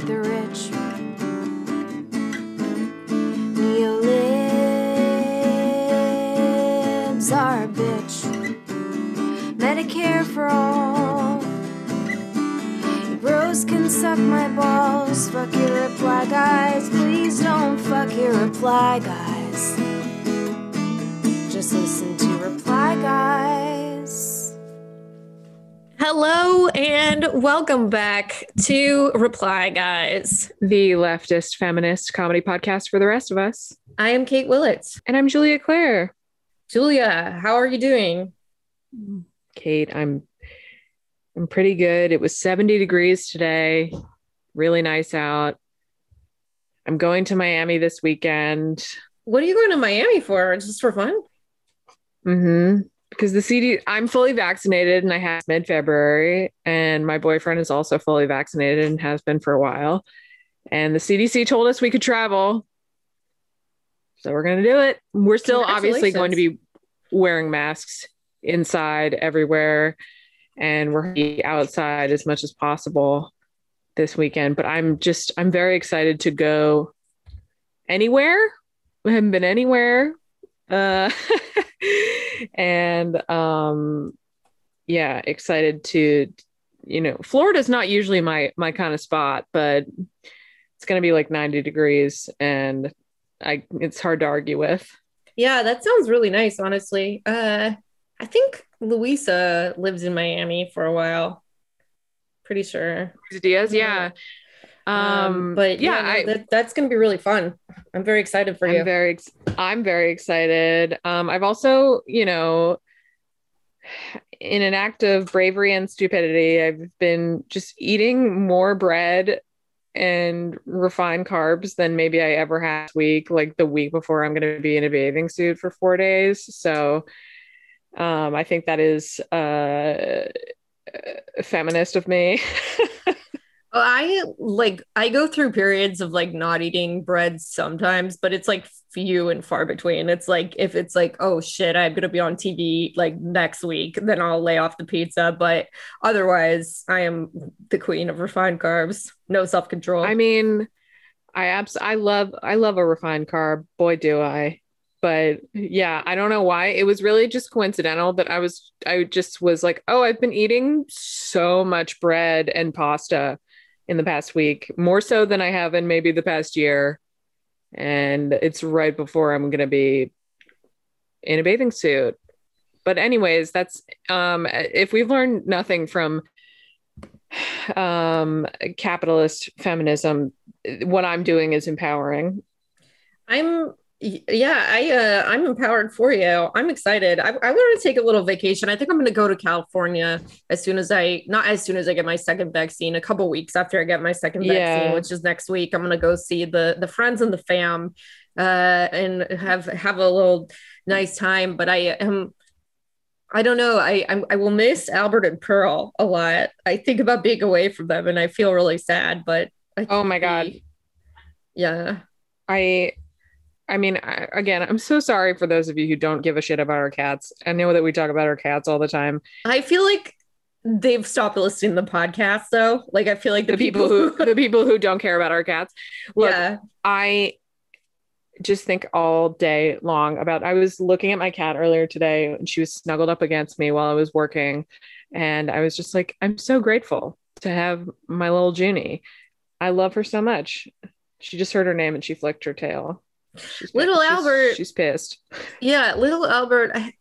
the rich. Neolibs are a bitch. Medicare for all. Bros can suck my balls. Fuck your reply, guys. Please don't fuck your reply, guys. Just listen to reply, guys. Hello and welcome back to Reply Guys. the leftist feminist comedy podcast for the rest of us. I am Kate Willett. And I'm Julia Claire. Julia, how are you doing? Kate, I'm I'm pretty good. It was 70 degrees today. Really nice out. I'm going to Miami this weekend. What are you going to Miami for? Just for fun? hmm Because the CD, I'm fully vaccinated and I had mid February, and my boyfriend is also fully vaccinated and has been for a while. And the CDC told us we could travel. So we're going to do it. We're still obviously going to be wearing masks inside everywhere, and we're outside as much as possible this weekend. But I'm just, I'm very excited to go anywhere. We haven't been anywhere. Uh, and um, yeah, excited to, you know, Florida's not usually my my kind of spot, but it's gonna be like 90 degrees, and I it's hard to argue with. Yeah, that sounds really nice, honestly. Uh, I think Louisa lives in Miami for a while. Pretty sure. Diaz, yeah. Um, but yeah, yeah, no, I, that, that's going to be really fun. I'm very excited for I'm you. very ex- I'm very excited. Um, I've also, you know, in an act of bravery and stupidity, I've been just eating more bread and refined carbs than maybe I ever had this week, like the week before I'm going to be in a bathing suit for four days. So um, I think that is uh, feminist of me. I like I go through periods of like not eating bread sometimes, but it's like few and far between. It's like if it's like, oh shit, I'm gonna be on TV like next week, then I'll lay off the pizza. But otherwise, I am the queen of refined carbs. No self control. I mean, I abs I love I love a refined carb. Boy, do I. But yeah, I don't know why. It was really just coincidental that I was I just was like, "Oh, I've been eating so much bread and pasta in the past week, more so than I have in maybe the past year." And it's right before I'm going to be in a bathing suit. But anyways, that's um if we've learned nothing from um capitalist feminism, what I'm doing is empowering. I'm yeah, I uh, I'm empowered for you. I'm excited. I, I want to take a little vacation. I think I'm going to go to California as soon as I not as soon as I get my second vaccine. A couple weeks after I get my second vaccine, which is next week. I'm going to go see the the friends and the fam, uh, and have have a little nice time. But I am. I don't know. I I'm, I will miss Albert and Pearl a lot. I think about being away from them, and I feel really sad. But I Oh my god. yeah. I I mean, I, again, I'm so sorry for those of you who don't give a shit about our cats. I know that we talk about our cats all the time. I feel like they've stopped listening to the podcast though. Like I feel like the, The people who the people who don't care about our cats. Look, yeah. I just think all day long about I was looking at my cat earlier today and she was snuggled up against me while I was working and I was just like I'm so grateful to have my little Junie. I love her so much. She just heard her name and she flicked her tail. She's Little she's- Albert- She's pissed. Yeah, little Albert I-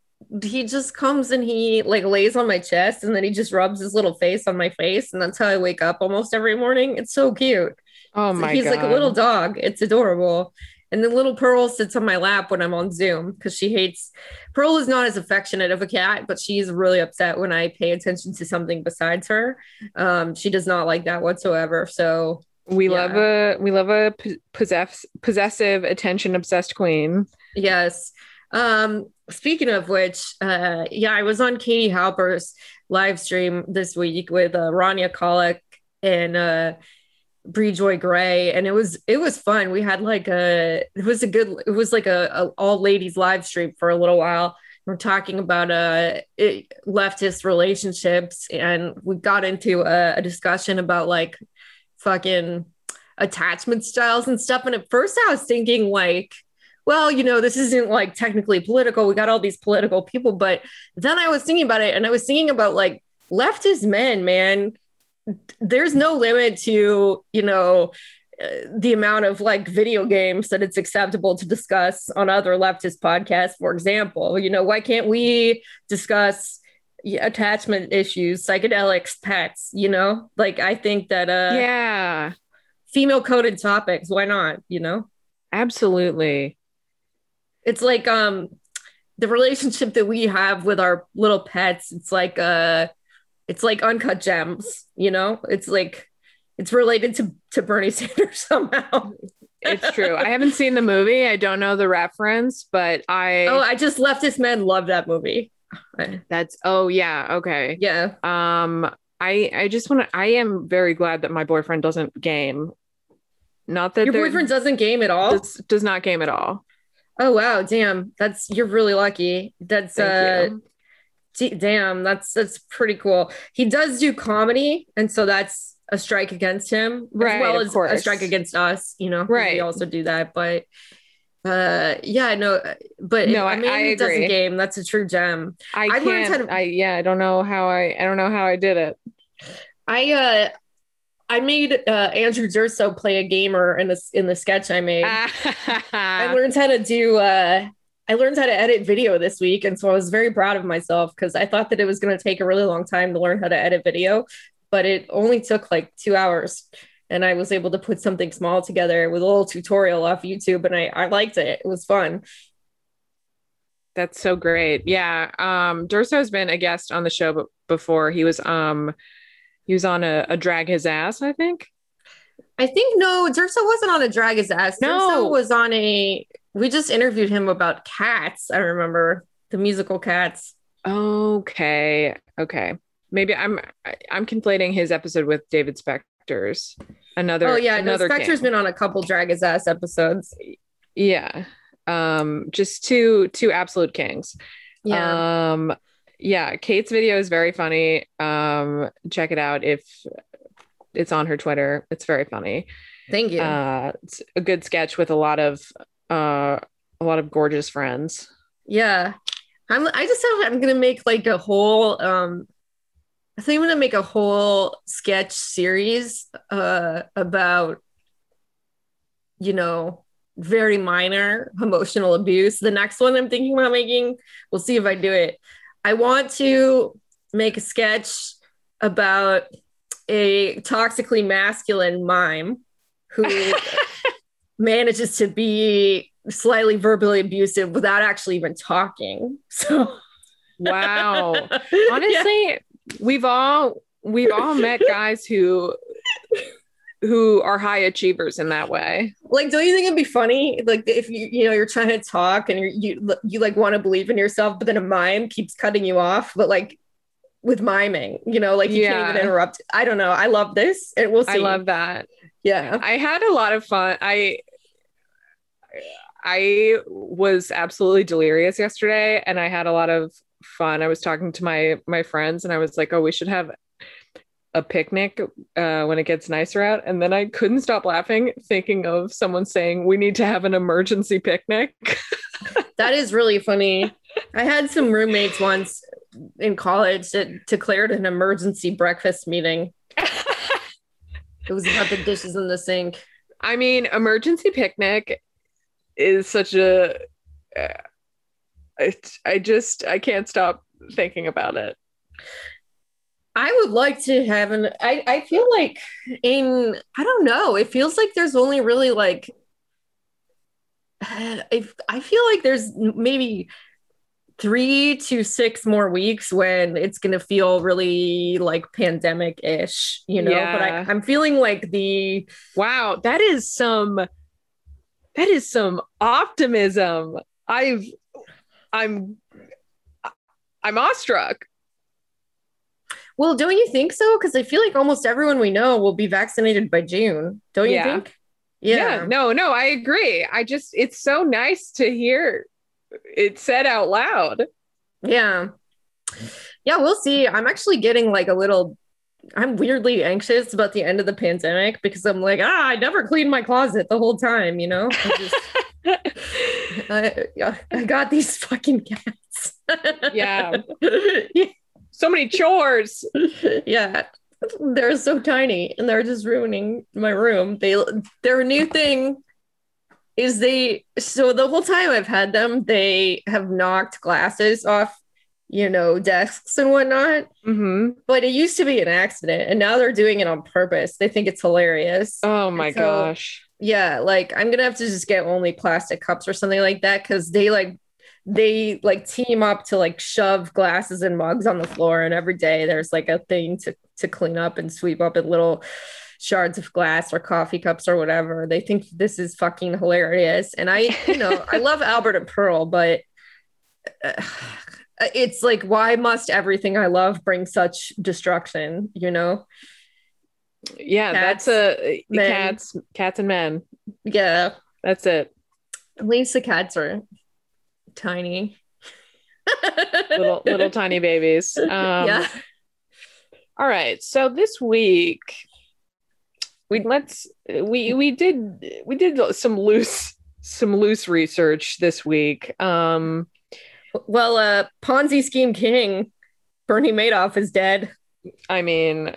he just comes and he like lays on my chest and then he just rubs his little face on my face and that's how I wake up almost every morning. It's so cute. Oh So my he's god. like a little dog. It's adorable. And then little Pearl sits on my lap when I'm on Zoom because she hates Pearl is not as affectionate of a cat, but she's really upset when I pay attention to something besides her. Um, she does not like that whatsoever. So We Yeah. love a we love a possess possessive attention obsessed queen. Yes. Um, speaking of which, uh, yeah, I was on Katie Halper's live stream this week with uh, Rania Khalek and uh, Briahna Joy Gray, and it was it was fun. We had like a it was a good it was like a, a all ladies live stream for a little while. We're talking about uh it, leftist relationships, and we got into a, a discussion about like fucking attachment styles and stuff. And at first I was thinking like, well, you know, this isn't like technically political. We got all these political people, but then I was thinking about it and I was thinking about like leftist men, man. There's no limit to, you know, uh, the amount of like video games that it's acceptable to discuss on other leftist podcasts, for example. You know, why can't we discuss attachment issues, psychedelics, pets, you know? Like I think that uh yeah, female coded topics, why not, you know? Absolutely. It's like um the relationship that we have with our little pets, it's like uh it's like uncut gems, you know? It's like it's related to to Bernie Sanders somehow. it's true. I haven't seen the movie. I don't know the reference, but I Oh, I just leftist men love that movie. That's oh yeah, okay. Yeah. Um I I just want to I am very glad that my boyfriend doesn't game. Not that your boyfriend doesn't game at all. Does, does not game at all. Oh wow, damn. That's you're really lucky. That's Thank uh d- damn, that's that's pretty cool. He does do comedy and so that's a strike against him right, as well as course. a strike against us, you know. Right. We also do that, but uh yeah no but no i mean I it does a game that's a true gem i, I can't how to, i yeah i don't know how i i don't know how i did it i uh I made uh, Andrew Durso play a gamer in this in the sketch I made. I learned how to do. Uh, I learned how to edit video this week, and so I was very proud of myself because I thought that it was going to take a really long time to learn how to edit video, but it only took like two hours and I was able to put something small together with a little tutorial off YouTube and I, I liked it. It was fun. That's so great. Yeah. Um Durso has been a guest on the show before. He was um he was on a, a drag his ass, I think. I think no, Durso wasn't on a drag his ass. No. Durso was on a we just interviewed him about cats, I remember. The musical cats. Okay. Okay. Maybe I'm I'm conflating his episode with David Spector's another oh yeah another no, Spector's been on a couple drag his ass episodes. Yeah. Um just two two absolute kings. Yeah. Um yeah kate's video is very funny. Um check it out if it's on her twitter. It's very funny. Thank you. Uh it's a good sketch with a lot of uh a lot of gorgeous friends. Yeah. I'm i just have i'm gonna make like a whole um I think I'm gonna make a whole sketch series uh, about, you know, very minor emotional abuse. The next one I'm thinking about making, we'll see if I do it. I want to make a sketch about a toxically masculine mime who manages to be slightly verbally abusive without actually even talking. So, wow. Honestly, yeah we've all we've all met guys who who are high achievers in that way. Like, don't you think it'd be funny? Like, if you you know you're trying to talk and you're, you you like want to believe in yourself, but then a mime keeps cutting you off, but like with miming, you know, like you yeah. can't even interrupt. I don't know. I love this, and we'll see. I love that. Yeah, I had a lot of fun. I I was absolutely delirious yesterday, and I had a lot of fun. I was talking to my my friends and I was like, "Oh, we should have a picnic uh, when it gets nicer out." And then I couldn't stop laughing, thinking of someone saying, "We need to have an emergency picnic." that is really funny. I had some roommates once in college that declared an emergency breakfast meeting. it was about the dishes in the sink. I mean, emergency picnic is such a uh, I, I just I can't stop thinking about it. I would like to have an I, I feel like in I don't know, it feels like there's only really like I, I feel like there's maybe three to six more weeks when it's gonna feel really like pandemic ish, you know. Yeah. But I, I'm feeling like the wow, that is some that is some optimism. I've I'm I'm awestruck. Well, don't you think so? Because I feel like almost everyone we know will be vaccinated by June. Don't you yeah. think? Yeah. yeah. No, no, I agree. I just it's so nice to hear it said out loud. Yeah. Yeah, we'll see. I'm actually getting like a little I'm weirdly anxious about the end of the pandemic because I'm like, ah, I never cleaned my closet the whole time, you know? I, I, got these fucking cats. Yeah. yeah. so many chores. Yeah. They're so tiny and they're just ruining my room. They their new thing is they so the whole time I've had them, they have knocked glasses off you know, desks and whatnot. hmm But it used to be an accident, and now they're doing it on purpose. They think it's hilarious. Oh my So- gosh. Yeah, like I'm gonna have to just get only plastic cups or something like that because they like they like team up to like shove glasses and mugs on the floor, and every day there's like a thing to to clean up and sweep up in little shards of glass or coffee cups or whatever. They think this is fucking hilarious, and I, you know, I love Albert and Pearl, but uh, it's like why must everything I love bring such destruction? You know? Yeah, Cats, that's a men. cats, cats and men. Yeah. That's it. At least the cats are tiny. Little little tiny babies. Um, yeah. All right. So this week we let's we we did we did some loose some loose research this week. Um Well, uh, Ponzi scheme king Bernie Madoff is dead. I mean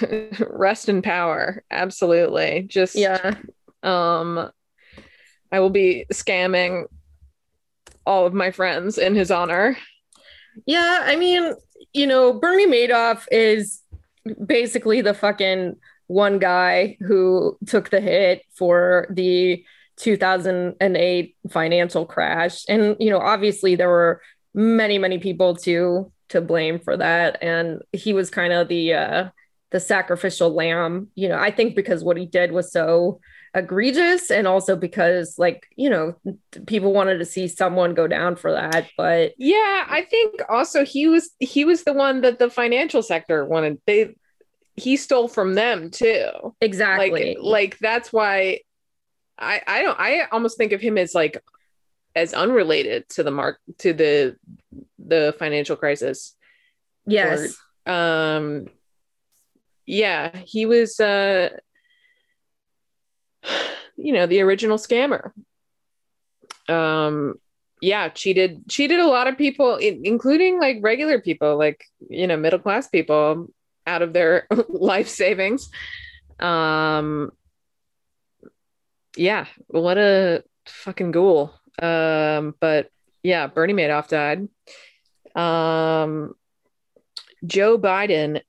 rest in power. Absolutely. Just Yeah. um I will be scamming all of my friends in his honor. Yeah. I mean, you know, Bernie Madoff is basically the fucking one guy who took the hit for the 2008 financial crash. And, you know, obviously there were many, many people to to blame for that. And he was kind of the uh the sacrificial lamb, you know, I think because what he did was so egregious and also because like, you know, people wanted to see someone go down for that. But Yeah, I think also he was he was the one that the financial sector wanted. They he stole from them too. exactly. Like like that's why I I don't I almost think of him as like as unrelated to the mark to the the financial crisis. yes. Um yeah, he was uh you know, the original scammer. Um yeah, cheated cheated a lot of people including like regular people like, you know, middle class people out of their life savings. Um yeah, what a fucking ghoul. Um but yeah, Bernie Madoff died. Um Joe Biden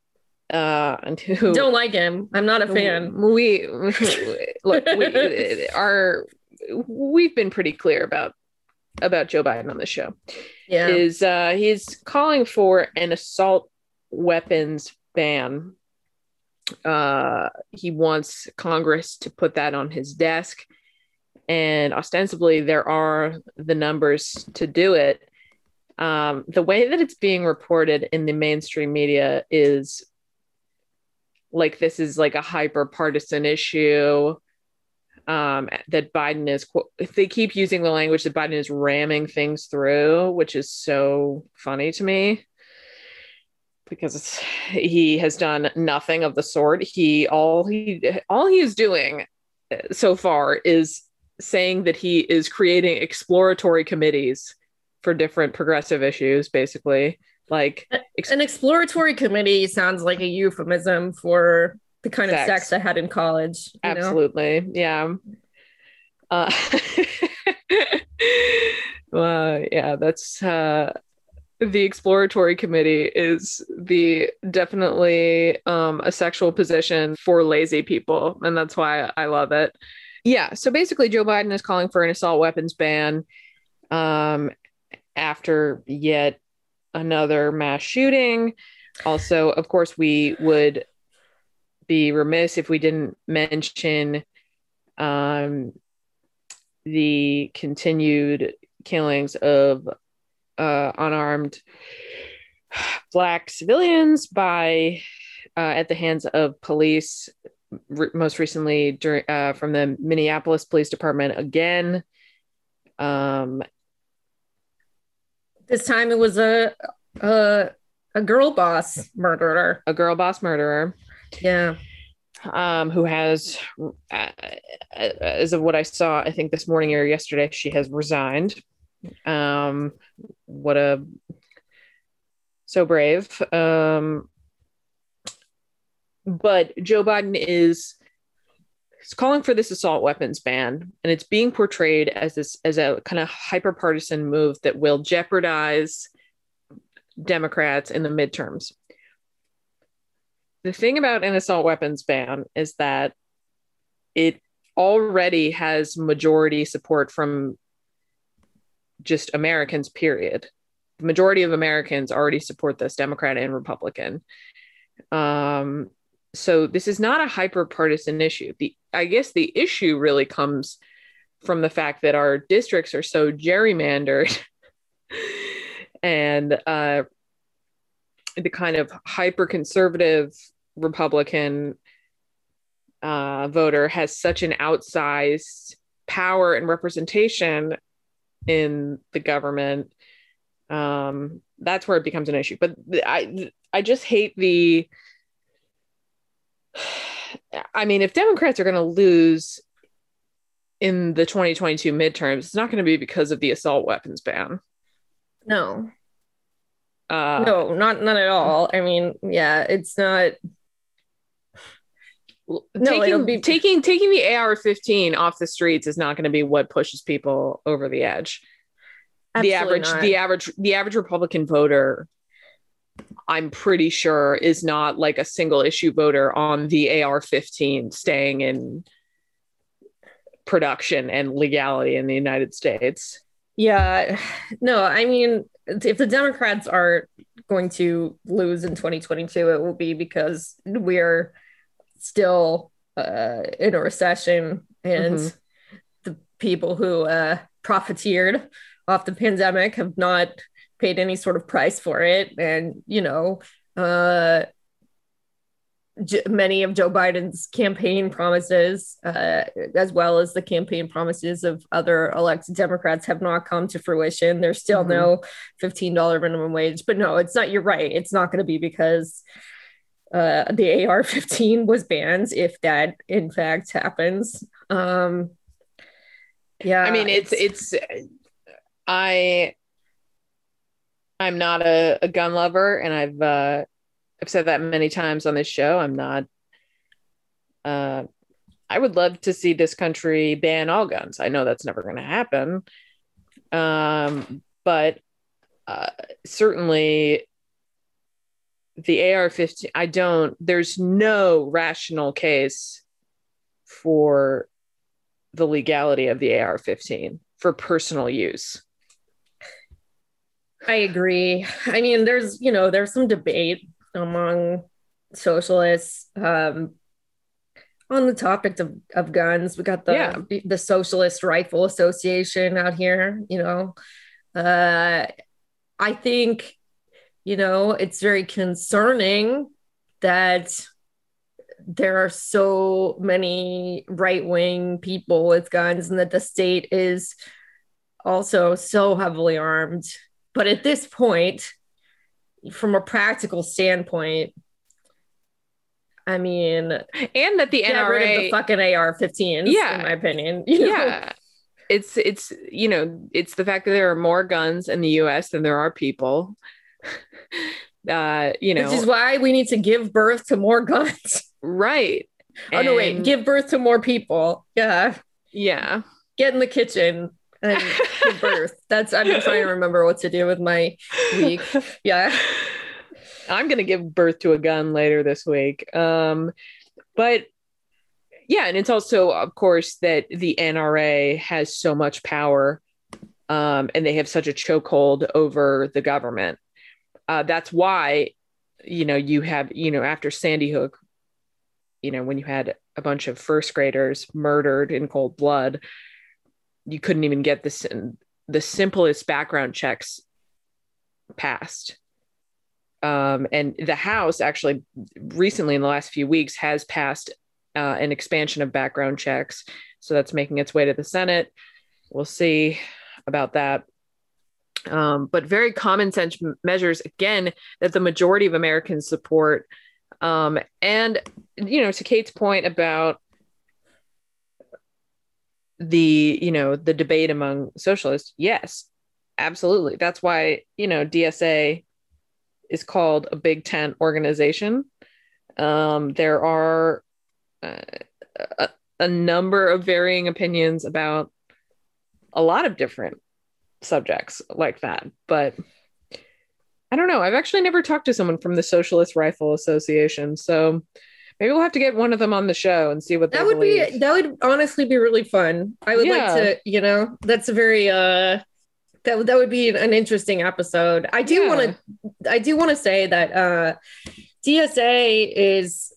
uh who Don't like him. I'm not a fan. we look we are we've been pretty clear about about Joe Biden on this show Yeah. is uh he's calling for an assault weapons ban uh he wants congress to put that on his desk. And ostensibly there are the numbers to do it. Um the way that it's being reported in the mainstream media is like this is like a hyper partisan issue um, that Biden is, if they keep using the language that Biden is ramming things through, which is so funny to me because he has done nothing of the sort. He all he all he is doing uh, so far is saying that he is creating exploratory committees for different progressive issues, basically. Like ex- An exploratory committee sounds like a euphemism for the kind of Sex. sex I had in college. you know? Absolutely. Yeah. Uh, well, yeah, that's uh, the exploratory committee is the definitely um, a sexual position for lazy people, and that's why I love it. Yeah. So basically, Joe Biden is calling for an assault weapons ban um, after yet another mass shooting. Also, of course, we would be remiss if we didn't mention um, the continued killings of uh, unarmed black civilians by uh, at the hands of police. Re- most recently, during uh, from the Minneapolis Police Department again. Um, This time it was a, a a girl boss murderer. a girl boss murderer Yeah. um, who has, uh, as of what I saw, I think this morning or yesterday, she has resigned. Um, what a so brave. Um, but Joe Biden is is calling for this assault weapons ban, and it's being portrayed as this as a kind of hyper partisan move that will jeopardize Democrats in the midterms the thing about an assault weapons ban is that it already has majority support from just Americans, period. The majority of Americans already support this, Democrat and Republican. Um, so this is not a hyper partisan issue. The I guess the issue really comes from the fact that our districts are so gerrymandered and uh, the kind of hyper conservative Republican uh, voter has such an outsized power and representation in the government. Um, that's where it becomes an issue. But I, I just hate the. I mean, if Democrats are going to lose in the 2022 midterms, it's not going to be because of the assault weapons ban. No. Uh, no, not not at all. I mean, yeah, it's not. No, taking, be- taking taking the AR-15 off the streets is not going to be what pushes people over the edge. the average not. the average the average Republican voter, I'm pretty sure, is not like a single issue voter on the AR-15 staying in production and legality in the United States. Yeah, no, I mean, if the Democrats are going to lose in 2022, it will be because we're still uh, in a recession and Mhm. the people who uh, profiteered off the pandemic have not paid any sort of price for it. And, you know, uh, J- many of Joe Biden's campaign promises, uh, as well as the campaign promises of other elected Democrats, have not come to fruition. There's still Mhm. no $15 minimum wage. But no, it's not, you're right. It's not going to be because uh, the AR 15 was banned, if that in fact happens. Um, yeah. I mean, it's it's I I'm not a, a gun lover, and I've uh, I've said that many times on this show. I'm not. Uh, I would love to see this country ban all guns. I know that's never going to happen, um, but uh, certainly the AR-15. I don't. There's no rational case for the legality of the AR-15 for personal use. I agree. I mean, there's, you know, there's some debate among socialists um, on the topic of, of guns. We got the Yeah. the Socialist Rifle Association out here, you know. Uh, I think, you know, it's very concerning that there are so many right-wing people with guns and that the state is also so heavily armed but at this point, from a practical standpoint, I mean, And that the get rid of the NRA fucking AR-15s. Yeah. in my opinion. You know? yeah it's it's you know it's the fact that there are more guns in the US than there are people uh you know which is why we need to give birth to more guns. right oh no, wait, give birth to more people. Yeah, yeah get in the kitchen and give birth. That's I'm trying to remember what to do with my week. Yeah, I'm going to give birth to a gun later this week. Um, but yeah, and it's also, of course, that the NRA has so much power um, and they have such a chokehold over the government. Uh, that's why, you know, you have, you know, after Sandy Hook, you know, when you had a bunch of first graders murdered in cold blood, you couldn't even get this the simplest background checks passed um, and the House actually recently in the last few weeks has passed uh, an expansion of background checks. So that's making its way to the Senate. We'll see about that. Um, but very common sense measures again that the majority of Americans support. Um, and you know, to Kate's point about the you know the debate among socialists, yes, absolutely. That's why you know DSA is called a Big Tent organization. Um, there are uh, a, a number of varying opinions about a lot of different subjects like that. But I don't know. I've actually never talked to someone from the Socialist Rifle Association. So maybe we'll have to get one of them on the show and see what that would believe. be that would honestly be really fun. I would Yeah. like to, you know, that's a very uh that that would be an interesting episode. I do Yeah. want to I do want to say that uh DSA is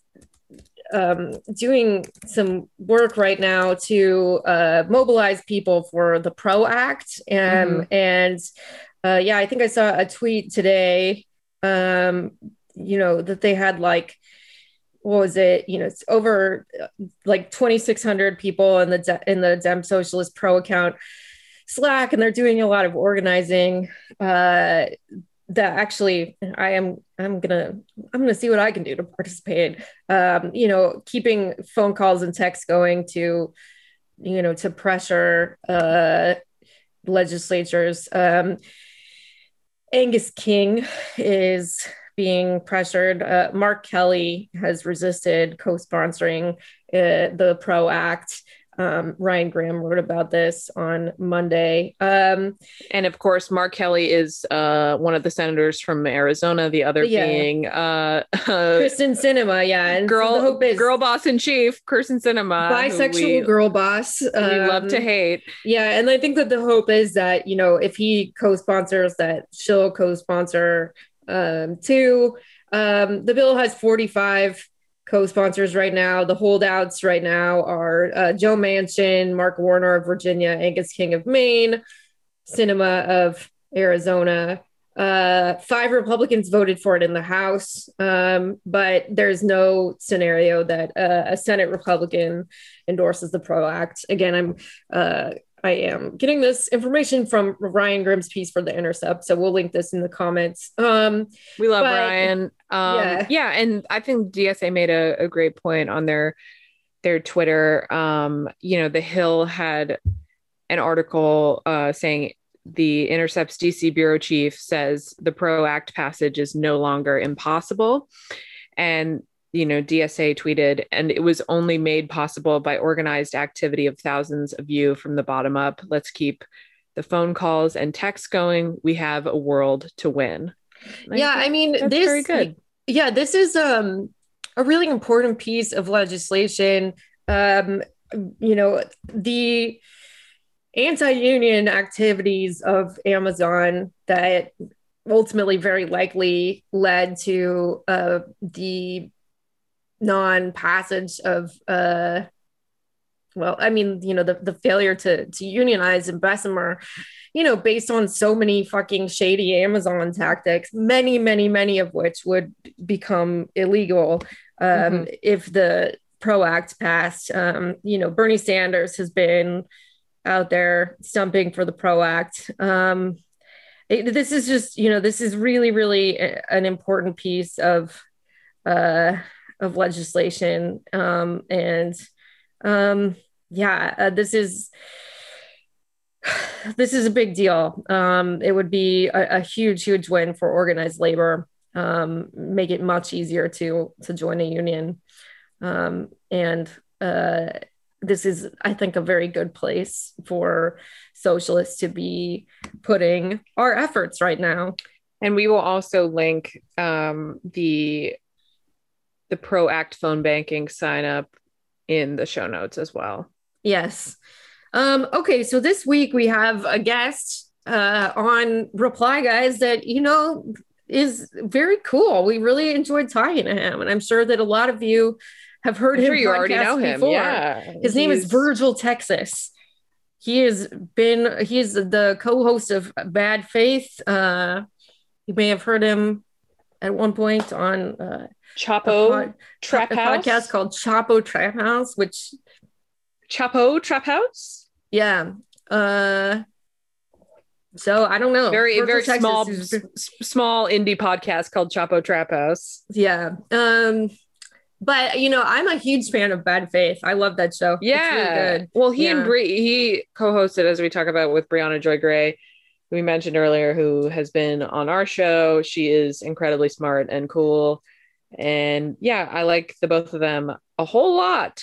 um, doing some work right now to uh, mobilize people for the PRO Act. Um, And uh, yeah, I think I saw a tweet today, um, you know, that they had like, what was it? You know, it's over uh, like 2,600 people in the De- in the Dem Socialist Pro account Slack, and they're doing a lot of organizing. Uh, that actually, I am I'm gonna I'm gonna see what I can do to participate. Um, you know, keeping phone calls and texts going to, you know, to pressure uh, legislatures. Um, Angus King is being pressured. Uh, Mark Kelly has resisted co-sponsoring uh, the Pro Act. Um, Ryan Grim wrote about this on Monday. Um, And of course, Mark Kelly is uh, one of the senators from Arizona. The other Yeah. being uh, Kyrsten Sinema, yeah, and girl, is girl boss in chief, Kyrsten Sinema, bisexual we, girl boss. we love to Um, hate. Yeah, and I think that the hope is that you know if he co-sponsors, that she'll co-sponsor um, too. Um, the bill has forty-five co-sponsors right now. The holdouts right now are uh, Joe Manchin, Mark Warner of Virginia, Angus King of Maine, Sinema of Arizona. Uh, five Republicans voted for it in the House, um, but there's no scenario that uh, a Senate Republican endorses the PRO Act. Again, I'm uh, I am getting this information from Ryan Grim's piece for the Intercept, so we'll link this in the comments. Um, We love but- Ryan. Um, yeah. yeah. and I think DSA made a, a great point on their their Twitter. Um, you know, The Hill had an article uh, saying the Intercept's DC bureau chief says the Pro Act passage is no longer impossible, and you know, DSA tweeted, and it was only made possible by organized activity of thousands of you from the bottom up. Let's keep the phone calls and texts going. We have a world to win. I yeah, I mean, this very good. yeah, this is um a really important piece of legislation. Um, you know, the anti-union activities of Amazon that ultimately very likely led to uh, the non-passage of uh, well, I mean, you know, the, the failure to to unionize in Bessemer, you know, based on so many fucking shady Amazon tactics, many, many, many of which would become illegal um, Mhm. if the Pro Act passed. Um, you know, Bernie Sanders has been out there stumping for the Pro Act. Um, it- this is just, you know, this is really, really a- an important piece of uh, of legislation, um, and um, yeah, uh, this is this is a big deal. Um, it would be a, a huge, huge win for organized labor. Um, make it much easier to to join a union, um, and uh, this is, I think, a very good place for socialists to be putting our efforts right now. And we will also link um, the the Pro Act phone banking sign up in the show notes as well. Yes. Um, okay, so this week we have a guest uh, on Reply Guys that, you know, is very cool. We really enjoyed talking to him, and I'm sure that a lot of you have heard I'm him. sure you already know him. before. Yeah, His name is Virgil Texas. He has been he's the co-host of Bad Faith. Uh, you may have heard him at one point on uh, Chapo pod- Trap a House. podcast called Chapo Trap House, which Chapo Trap House. yeah, uh, So I don't know. Very very Texas small is- s- small indie podcast called Chapo Trap House. yeah. Um, but you know, I'm a huge fan of Bad Faith. I love that show. It's Yeah. really good. Well, he Yeah. and Brie, he co-hosted as we talk about with Briahna Joy Gray, who we mentioned earlier, who has been on our show. She is incredibly smart and cool. And yeah, I like the both of them a whole lot.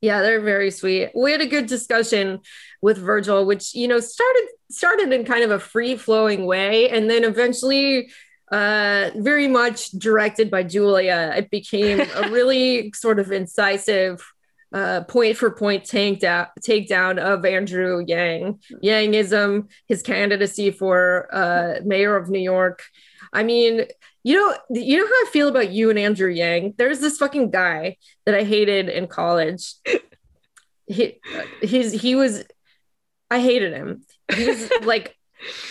Yeah, they're very sweet. We had a good discussion with Virgil, which you know started started in kind of a free flowing way, and then eventually, uh, very much directed by Julia, it became a really sort of incisive, uh, point for point take down takedown of Andrew Yang, Yangism, his candidacy for uh, mayor of New York. I mean, you know, you know how I feel about you and Andrew Yang. There's this fucking guy that I hated in college. He he's he was I hated him. He was like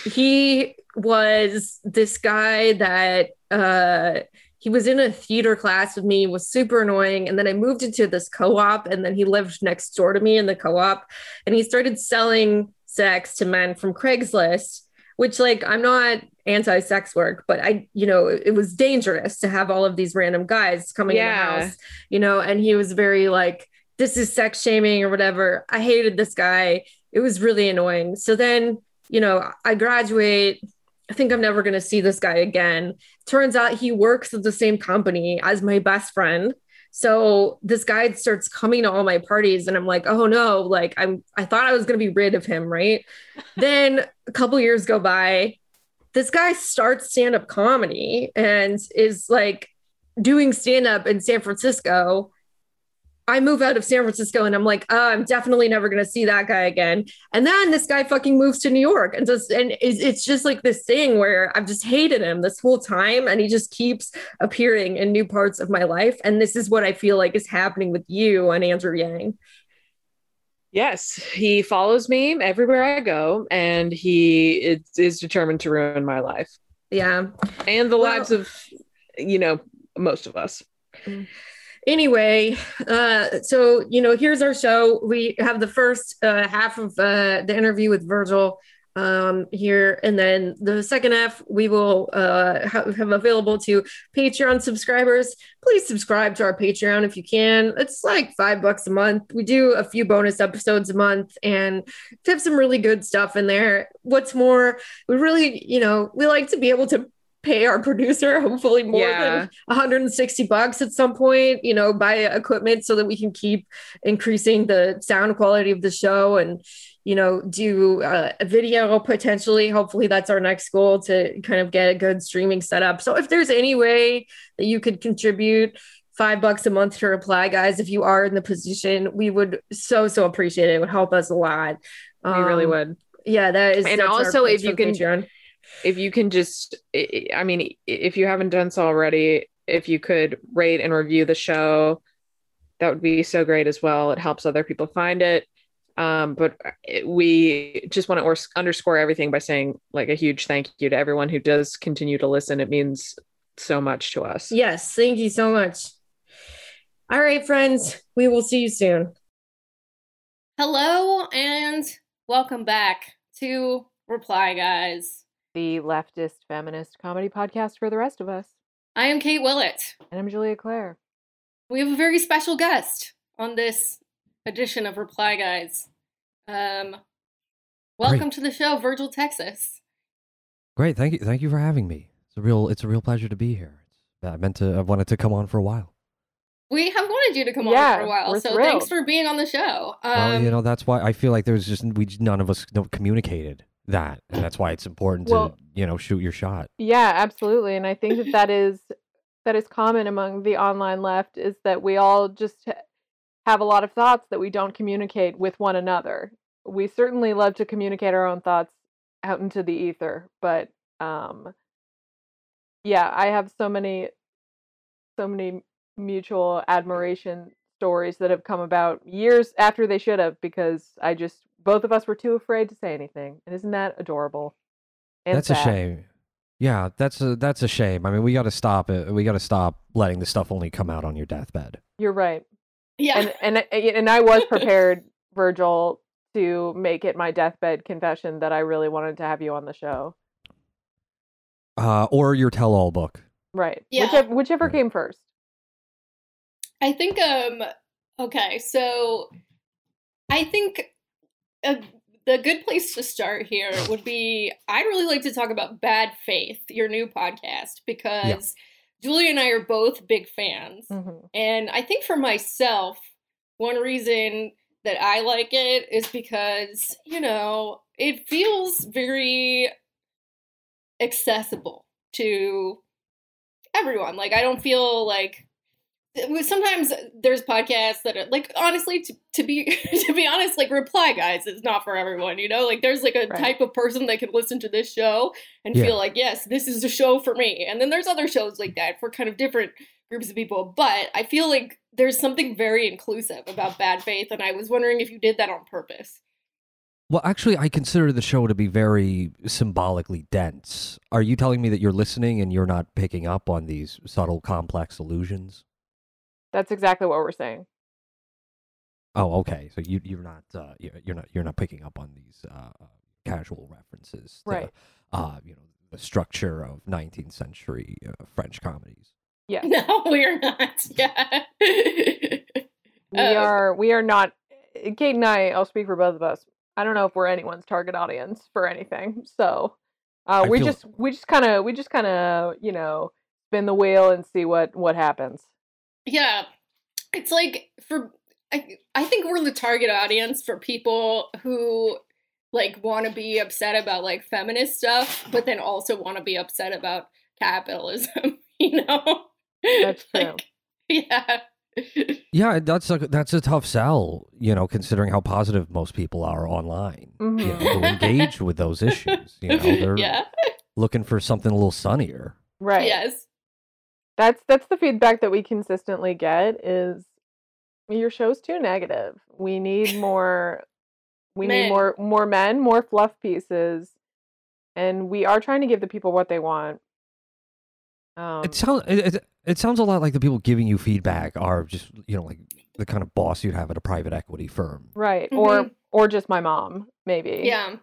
he was this guy that uh he was in a theater class with me was super annoying and then i moved into this co-op and then he lived next door to me in the co-op and he started selling sex to men from craigslist which like i'm not anti-sex work but i you know it, it was dangerous to have all of these random guys coming in the house you know and he was very like this is sex shaming or whatever. I hated this guy. It was really annoying. So then you know i graduate. I think i'm never going to see this guy again. Turns out he works at the same company as my best friend so this guy starts coming to all my parties and i'm like oh no like i'm i thought i was going to be rid of him right? Then a couple years go by this guy starts stand-up comedy and is like doing stand-up in san francisco I move out of San Francisco and I'm like, oh, I'm definitely never going to see that guy again. And then this guy fucking moves to New York and just, and it's, it's just like this thing where I've just hated him this whole time. And he just keeps appearing in new parts of my life. And this is what I feel like is happening with you and Andrew Yang. Yes, he follows me everywhere I go, and he is, is determined to ruin my life Yeah. and the Well- lives of, you know, most of us. Mm. Anyway uh so you know here's our show. We have the first uh half of uh the interview with virgil um here and then the second half we will uh ha- have available to patreon subscribers. Please subscribe to our patreon if you can. It's like five bucks a month. We do a few bonus episodes a month and have some really good stuff in there. What's more we really you know we like to be able to pay our producer hopefully more Yeah. than 160 bucks at some point, you know, buy equipment so that we can keep increasing the sound quality of the show and, you know, do uh, a video potentially. Hopefully, that's our next goal to kind of get a good streaming setup. So, if there's any way that you could contribute, Five bucks a month to reply, guys. If you are in the position, we would so so appreciate it. It would help us a lot. We really Um, would. Yeah, that is. And also, if you can- Patreon. If you can just i I mean if you haven't done so already if you could rate and review the show that would be so great as well it helps other people find it um, but it, we just want to underscore everything by saying like a huge thank you to everyone who does continue to listen it means so much to us Yes, thank you so much. All right, friends, we will see you soon. Hello and welcome back to Reply Guys. The leftist feminist comedy podcast for the rest of us I am Kate Willett. and i'm julia claire We have a very special guest on this edition of Reply Guys. Um, welcome to the show, Virgil Texas. Great, thank you, thank you for having me. It's a real, it's a real pleasure to be here. It's, I meant to, I've wanted to come on for a while. We have wanted you to come Yeah, on for a while, so thrilled. thanks for being on the show. Um, well, you know, that's why I feel like there's just we none of us don't communicated that, and that's why it's important Well- to you know shoot your shot. Yeah, absolutely. And I think that that is that is common among the online left is that we all just have a lot of thoughts that we don't communicate with one another. We certainly love to communicate our own thoughts out into the ether, but um yeah, I have so many so many mutual admiration stories that have come about years after they should have because I just both of us were too afraid to say anything. And isn't that adorable? And that's a shame. Yeah, that's a that's a shame. I mean, we got to stop it. We got to stop letting the stuff only come out on your deathbed. You're right. yeah, And and I- and I was prepared, Virgil, to make it my deathbed confession that I really wanted to have you on the show. Uh, or your tell-all book. Right. Yeah. Whichever whichever Yeah. came first. I think um okay, so I think uh, the good place to start here would be I'd really like to talk about Bad Faith, your new podcast, because Julie and I are both big fans. Mhm. And I think for myself, one reason that I like it is because, you know, it feels very accessible to everyone. Like, I don't feel like sometimes there's podcasts that are like honestly to, to be to be honest like reply guys is not for everyone you know like there's like a Right. type of person that can listen to this show and Yeah. feel like yes this is a show for me and then there's other shows like that for kind of different groups of people but i feel like there's something very inclusive about bad faith and i was wondering if you did that on purpose Well, actually, I consider the show to be very symbolically dense. Are you telling me that you're listening and you're not picking up on these subtle, complex allusions? That's exactly what we're saying. Oh, okay. So you you're not uh, you're you're not you're not picking up on these uh, uh, casual references, to, Right. Uh, you know, the structure of 19th century uh, French comedies. Yeah. no we're not yeah We Uh, are we are not Kate and I, I'll speak for both of us. I don't know if we're anyone's target audience for anything. So uh, we feel- just we just kind of we just kind of, you know, spin the wheel and see what what happens. Yeah. It's like for I, I think we're the target audience for people who like want to be upset about like feminist stuff, but then also want to be upset about capitalism, you know? That's true. Like, yeah. Yeah, that's a that's a tough sell. You know, considering how positive most people are online. Mm-hmm. You know, who engage with those issues. You know, they're yeah. looking for something a little sunnier. Right. Yes. That's that's the feedback that we consistently get is your show's too negative. We need more we Men. need more more men, more fluff pieces. And we are trying to give the people what they want. Um, It sounds it, it, it sounds a lot like the people giving you feedback are just you know like the kind of boss you'd have at a private equity firm. right. Or Mhm. or just my mom, maybe. Yeah.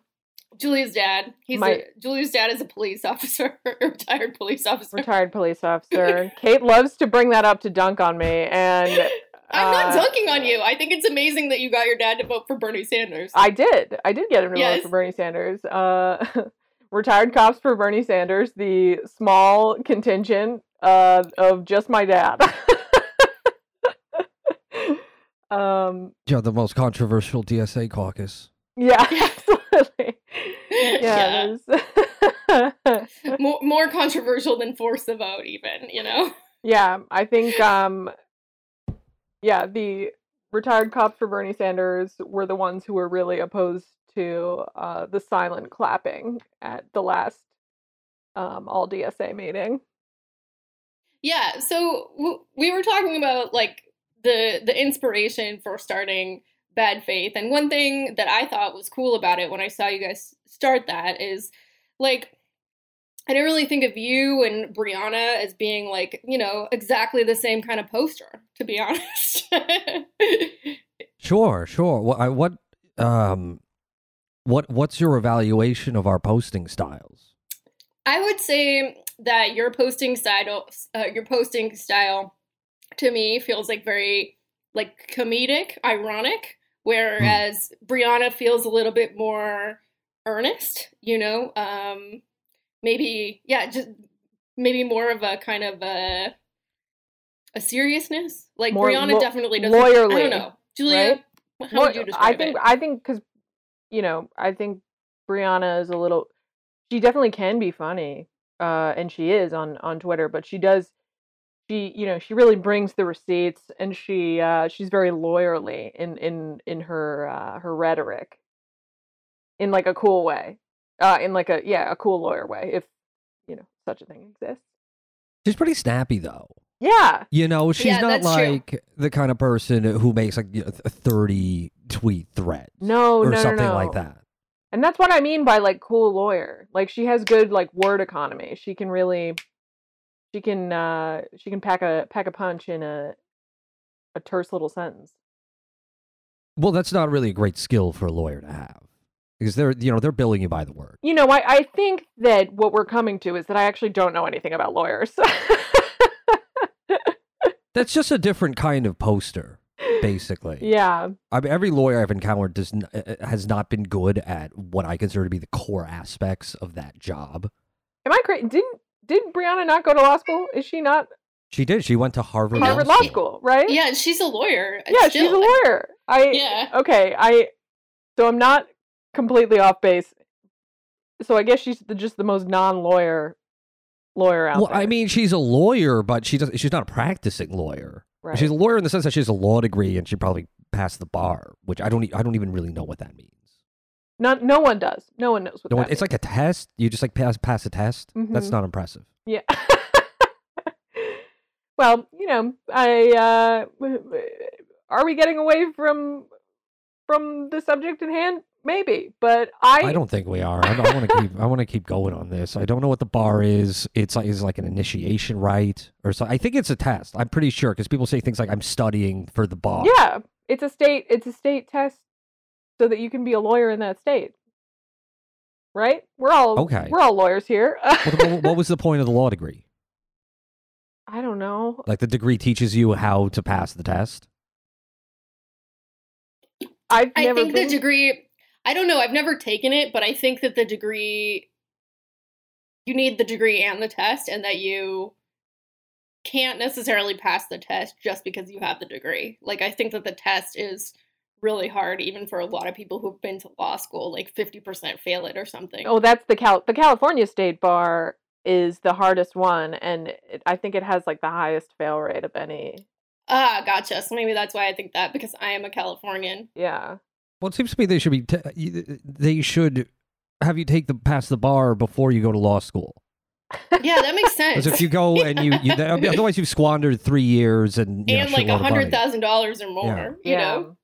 Julia's dad. He's My- a, Julia's dad is a police officer, a retired police officer. Retired police officer. Kate loves to bring that up to dunk on me and I'm not uh, dunking on you. I think it's amazing that you got your dad to vote for Bernie Sanders. I did. I did get him to Yes. vote for Bernie Sanders. Uh, retired cops for Bernie Sanders, the small contingent uh, of just my dad. um, Yeah, the most controversial DSA caucus. yeah, absolutely. Yeah. Yeah, more, more controversial than force the vote, even, you know? yeah. I think, um, yeah, the retired cops for Bernie Sanders were the ones who were really opposed to uh, the silent clapping at the last um, all DSA meeting. Yeah, so w- we were talking about like the the inspiration for starting Bad Faith, and one thing that I thought was cool about it when I saw you guys start that is like I didn't really think of you and Briahna as being like you know exactly the same kind of poster, to be honest. Sure, sure. What I, what um what what's your evaluation of our posting styles? I would say that your posting style, uh, your posting style, to me feels like very like comedic, ironic, whereas Briahna feels a little bit more earnest. You know, um, maybe yeah, just maybe more of a kind of a a seriousness. Like More Briahna lo- definitely doesn't. Lawyerly, I don't know, Julia. right? How would you describe I think it? I think because you know I think Briahna is a little. She definitely can be funny, uh, and she is on on Twitter. But she does, she you know she really brings the receipts, and she uh, she's very lawyerly in in in her uh, her rhetoric, in like a cool way, uh, in like a yeah a cool lawyer way, if you know such a thing exists. She's pretty snappy though. Yeah, You know, she's Yeah, not that's true. like the kind of person who makes like you know, a 30 tweet thread no, or no, no, something no. like that. And that's what I mean by like cool lawyer. Like she has good like word economy. She can really she can uh she can pack a pack a punch in a a terse little sentence. Well, that's not really a great skill for a lawyer to have because they're you know they're billing you by the word. You know, I, I think that what we're coming to is that I actually don't know anything about lawyers. That's just a different kind of poster, basically. yeah. I mean, every lawyer I've encountered does n- uh, has not been good at what I consider to be the core aspects of that job. Am I crazy? Didn't did Briahna not go to law school? Is she not She did. She went to Harvard. Harvard Law School, right? Yeah, and she's a lawyer. Uh, yeah, she's a lawyer. I Yeah. okay. I so I'm not completely off base. So I guess she's the, just the most non-lawyer lawyer out Well, there. I mean, she's a lawyer, but she does. She's not a practicing lawyer. right. She's a lawyer in the sense that she has a law degree and she probably passed the bar, which I don't. I don't even really know what that means. Not, no one does. No one knows what No, that it's like a test. You just like pass pass a test. That's Mhm. not impressive. Yeah. well, you know, I uh are we getting away from from the subject in hand? Maybe, but I, I don't think we are. I, I want to keep. I want to keep going on this. I don't know what the bar is. It's like is like an initiation right or so. I think it's a test. I'm pretty sure because people say things like I'm studying for the bar. Yeah, it's a state it's a state test so that you can be a lawyer in that state. Right? We're all Okay. We're all lawyers here. What, what, what was the point of the law degree? I don't know. Like the degree teaches you how to pass the test. I've I think been the degree. I don't know. I've never taken it, but I think that the degree. You need the degree and the test, and that you can't necessarily pass the test just because you have the degree. Like I think that the test is really hard, even for a lot of people who've been to law school. Like fifty percent fail it or something. Oh, that's the Cal the California State Bar is the hardest one and it, I think it has like the highest fail rate of any. Ah, gotcha. So maybe that's why I think that because I am a Californian. Yeah. Well, it seems to me they should be. T- they should have you take the pass the bar before you go to law school. Yeah, that makes sense. Because if you go and you, you otherwise you've squandered three years and you know, and like a hundred thousand dollars or more, you yeah. know.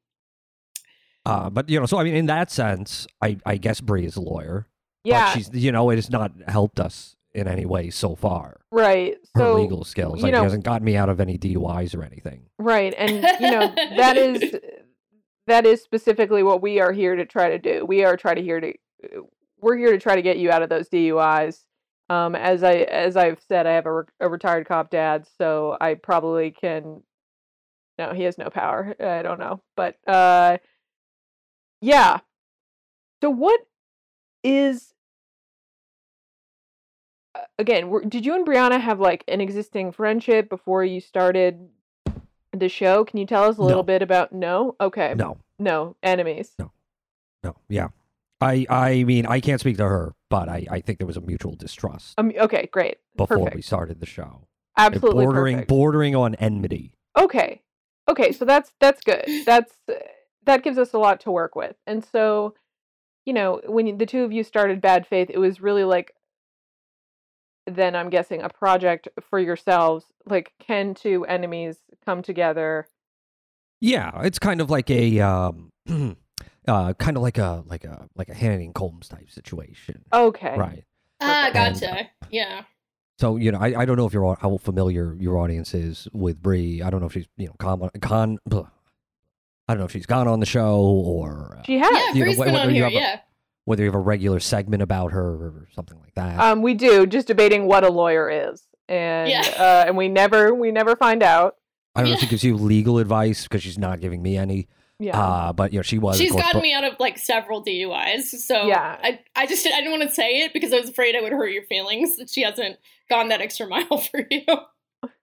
Uh, but you know, so I mean, in that sense, I I guess Bree is a lawyer. Yeah. but she's you know it has not helped us in any way so far. right. Her So legal skills, you like, know- hasn't gotten me out of any DUIs or anything. Right, and you know that is that is specifically what we are here to try to do. We are try to here to we're here to try to get you out of those DUIs. Um, as I as I've said, I have a, re- a retired cop dad, so I probably can. No, he has no power. I don't know, but uh, yeah. So what is again? were- Did you and Briahna have like an existing friendship before you started the show? Can you tell us a little No. bit about? No, okay, No, no enemies. no, No. yeah. I I mean, I can't speak to her, but I I think there was a mutual distrust Um, okay, great, before perfect. we started the show. absolutely bordering perfect. bordering on enmity. okay, okay, so that's that's good. That's uh, that gives us a lot to work with, and so you know when the two of you started Bad Faith, it was really like then I'm guessing a project for yourselves. Like, can two enemies come together? Yeah, it's kind of like a um, uh, kind of like a like a like a Hannity and Colmes type situation, Okay, right? Ah, Perfect. gotcha. Yeah. So you know, I, I don't know if you're how familiar your audience is with Brie. I don't know if she's you know con, con blah. I don't know if she's gone on the show or uh, She has. Yeah, you know, Bree's been whether on you here. have a- Yeah. whether you have a regular segment about her or something like that. Um, we do just debating what a lawyer is, and Yeah. uh, and we never we never find out. I don't know if she gives you legal advice because she's not giving me any. Yeah. Uh, but you know, she was. She's course, gotten bo- me out of like several DUIs. So Yeah. I, I just I didn't want to say it because I was afraid I would hurt your feelings. that She hasn't gone that extra mile for you.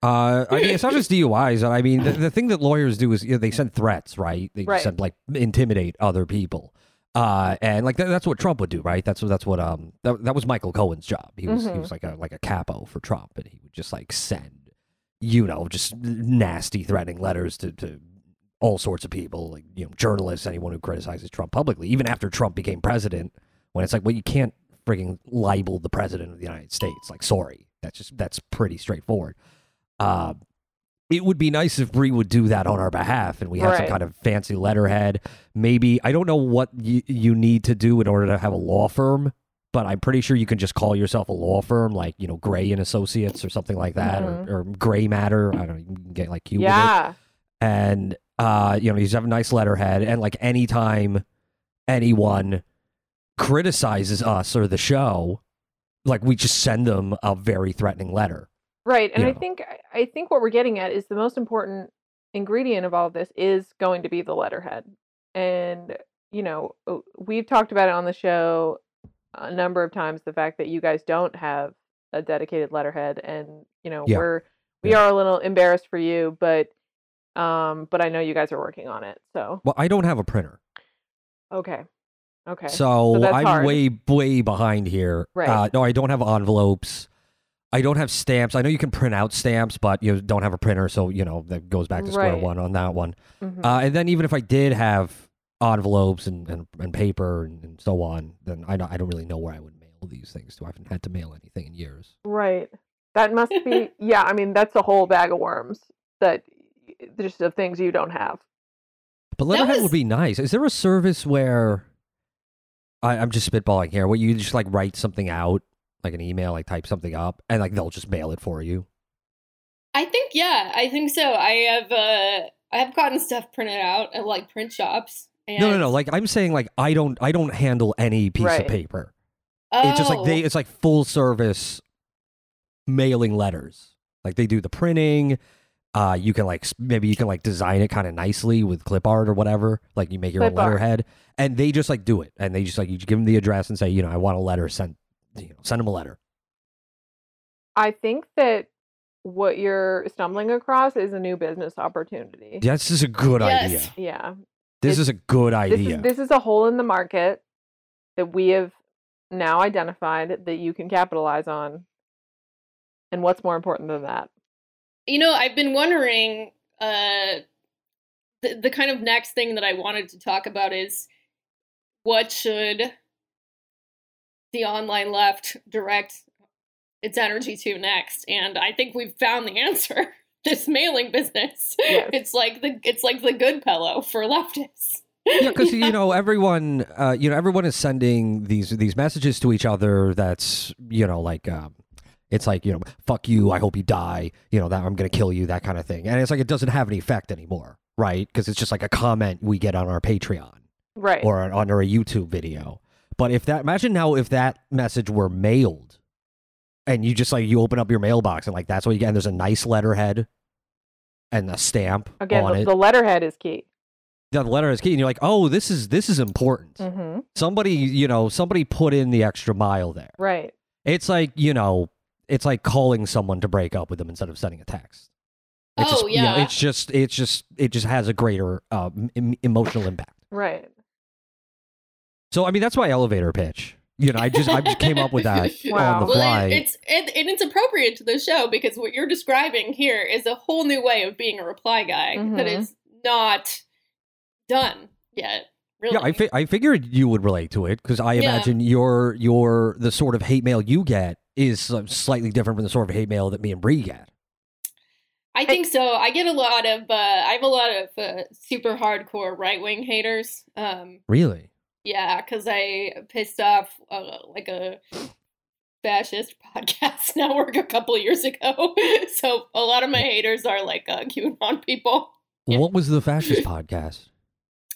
Uh, I mean, it's not just DUIs. I mean, the, the thing that lawyers do is you know, they send threats, right? They Right. send like intimidate other people. Uh, and like that, that's what Trump would do, right? That's what that's what um that, that was Michael Cohen's job. He was he Mhm. was like a like a capo for Trump, and he would just like send, you know, just nasty threatening letters to to all sorts of people, like you know, journalists, anyone who criticizes Trump publicly, even after Trump became president. When it's like, well, you can't frigging libel the president of the United States. Like, sorry, that's just that's pretty straightforward. Uh, it would be nice if Bree would do that on our behalf, and we have some kind of fancy letterhead. Maybe I don't know what you, you need to do in order to have a law firm, but I'm pretty sure you can just call yourself a law firm, like you know Gray and Associates or something like that, Mhm. or, or Gray Matter. I don't know. You can get like you yeah. and Uh, you know, you just have a nice letterhead, and like anytime anyone criticizes us or the show, like we just send them a very threatening letter. Right. And I think I think what we're getting at is the most important ingredient of all of this is going to be the letterhead. And you know, we've talked about it on the show a number of times the fact that you guys don't have a dedicated letterhead and you know, Yeah. we're we Yeah. are a little embarrassed for you, but um but I know you guys are working on it. So, Well, I don't have a printer, okay. Okay. so, that's I'm hard. way way behind here. Right. Uh, no, I don't have envelopes. I don't have stamps. I know you can print out stamps, but you don't have a printer, so you know that goes back to square Right. one on that one. Mhm. Uh, and then even if I did have envelopes and, and, and paper and, and so on, then I don't, I don't really know where I would mail these things to. I haven't had to mail anything in years. Right. That must be yeah, I mean that's a whole bag of worms that y- just of things you don't have. But letterhead was- would be nice. Is there a service where I, I'm just spitballing here, where you just like write something out, like an email, like type something up, and like they'll just mail it for you? I think yeah, I think so. I have uh I have gotten stuff printed out at like print shops. And, No, no, no. Like I'm saying, like I don't, I don't handle any piece Right. of paper. oh, It's just like they, it's like full service mailing letters. Like they do the printing. Uh, you can like maybe you can like design it kind of nicely with clip art or whatever. Like you make your own Clip art. letterhead, and they just like do it, and they just like you give them the address and say, you know, I want a letter sent. You know, send them a letter. I think that what you're stumbling across is a new business opportunity. This is a good Yes. idea. Yeah. This It's- is a good This idea. is this is a hole in the market that we have now identified that you can capitalize on. And what's more important than that? You know, I've been wondering uh the the kind of next thing that I wanted to talk about is what should the online left direct its energy to next? And I think we've found the answer. This mailing business. Yes. It's like the it's like the good pillow for leftists. yeah, because you know everyone, uh, you know everyone is sending these these messages to each other. That's you know like um, it's like you know fuck you, I hope you die. You know that I'm gonna kill you, that kind of thing. And it's like it doesn't have any effect anymore, right? Because it's just like a comment we get on our Patreon Right. or on- under a YouTube video. But if that imagine now if that message were mailed, and you just like you open up your mailbox and like that's what you get. And there's a nice letterhead and a stamp Again, on the, it. the letterhead is key. the letter is key, and you're like, oh, this is this is important Mm-hmm. somebody you know somebody put in the extra mile there Right. it's like you know it's like calling someone to break up with them instead of sending a text it's Oh, just, you know, yeah. it's just it's just it just has a greater uh, em- emotional impact Right. So i mean that's my elevator pitch you know i just i just came up with that Wow. on the Well, fly it, it's it, and it's appropriate to the show because what you're describing here is a whole new way of being a reply guy that Mhm. is not done yet. Really, yeah I, fi- I figured you would relate to it because i Yeah. imagine your your the sort of hate mail you get is slightly different from the sort of hate mail that me and Bree get I think so. I get a lot of uh, I have a lot of uh, super hardcore right wing haters. Um, really yeah, because I pissed off uh, like a fascist podcast network a couple years ago. so a lot of my haters are like uh, QAnon people. Yeah. what was the fascist podcast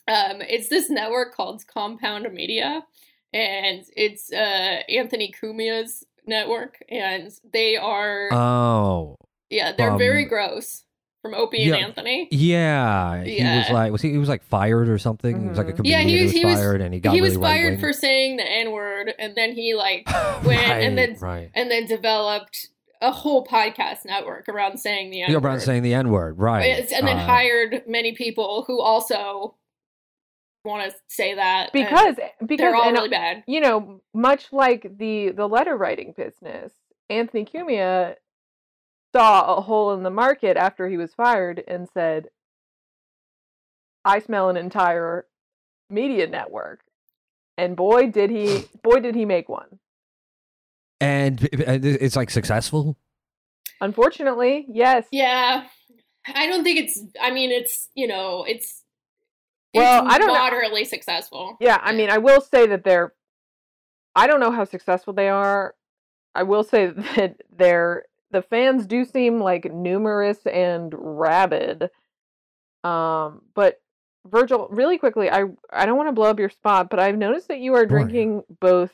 Um, it's this network called Compound Media, and it's uh, Anthony Cumia's network, and they are oh yeah they're very um, gross from Opie yeah. and Anthony. Yeah, he was like was he, he was like fired or something? He was like a Mhm. comedian Yeah, he was- was, he was- fired and he got he really was fired right-wing. for saying the N word, and then he like went right, and then right. and then developed a whole podcast network around saying the N word. around saying the N word, right? and then Uh, hired many people who also want to say that and Because because they're all and, really bad. you know, much like the the letter writing business, Anthony Cumia saw a hole in the market after he was fired and said, "I smell an entire media network." And boy, did he boy did he make one. and and uh, it's like successful. Unfortunately, yes. Yeah, I don't think it's. I mean, it's you know, it's. Well, it's I don't know- moderately successful. Yeah, I mean, I will say that they're. I don't know how successful they are. I will say that they're the fans do seem like numerous and rabid, Um, but Virgil, really quickly, I I don't want to blow up your spot, but I've noticed that you are drinking both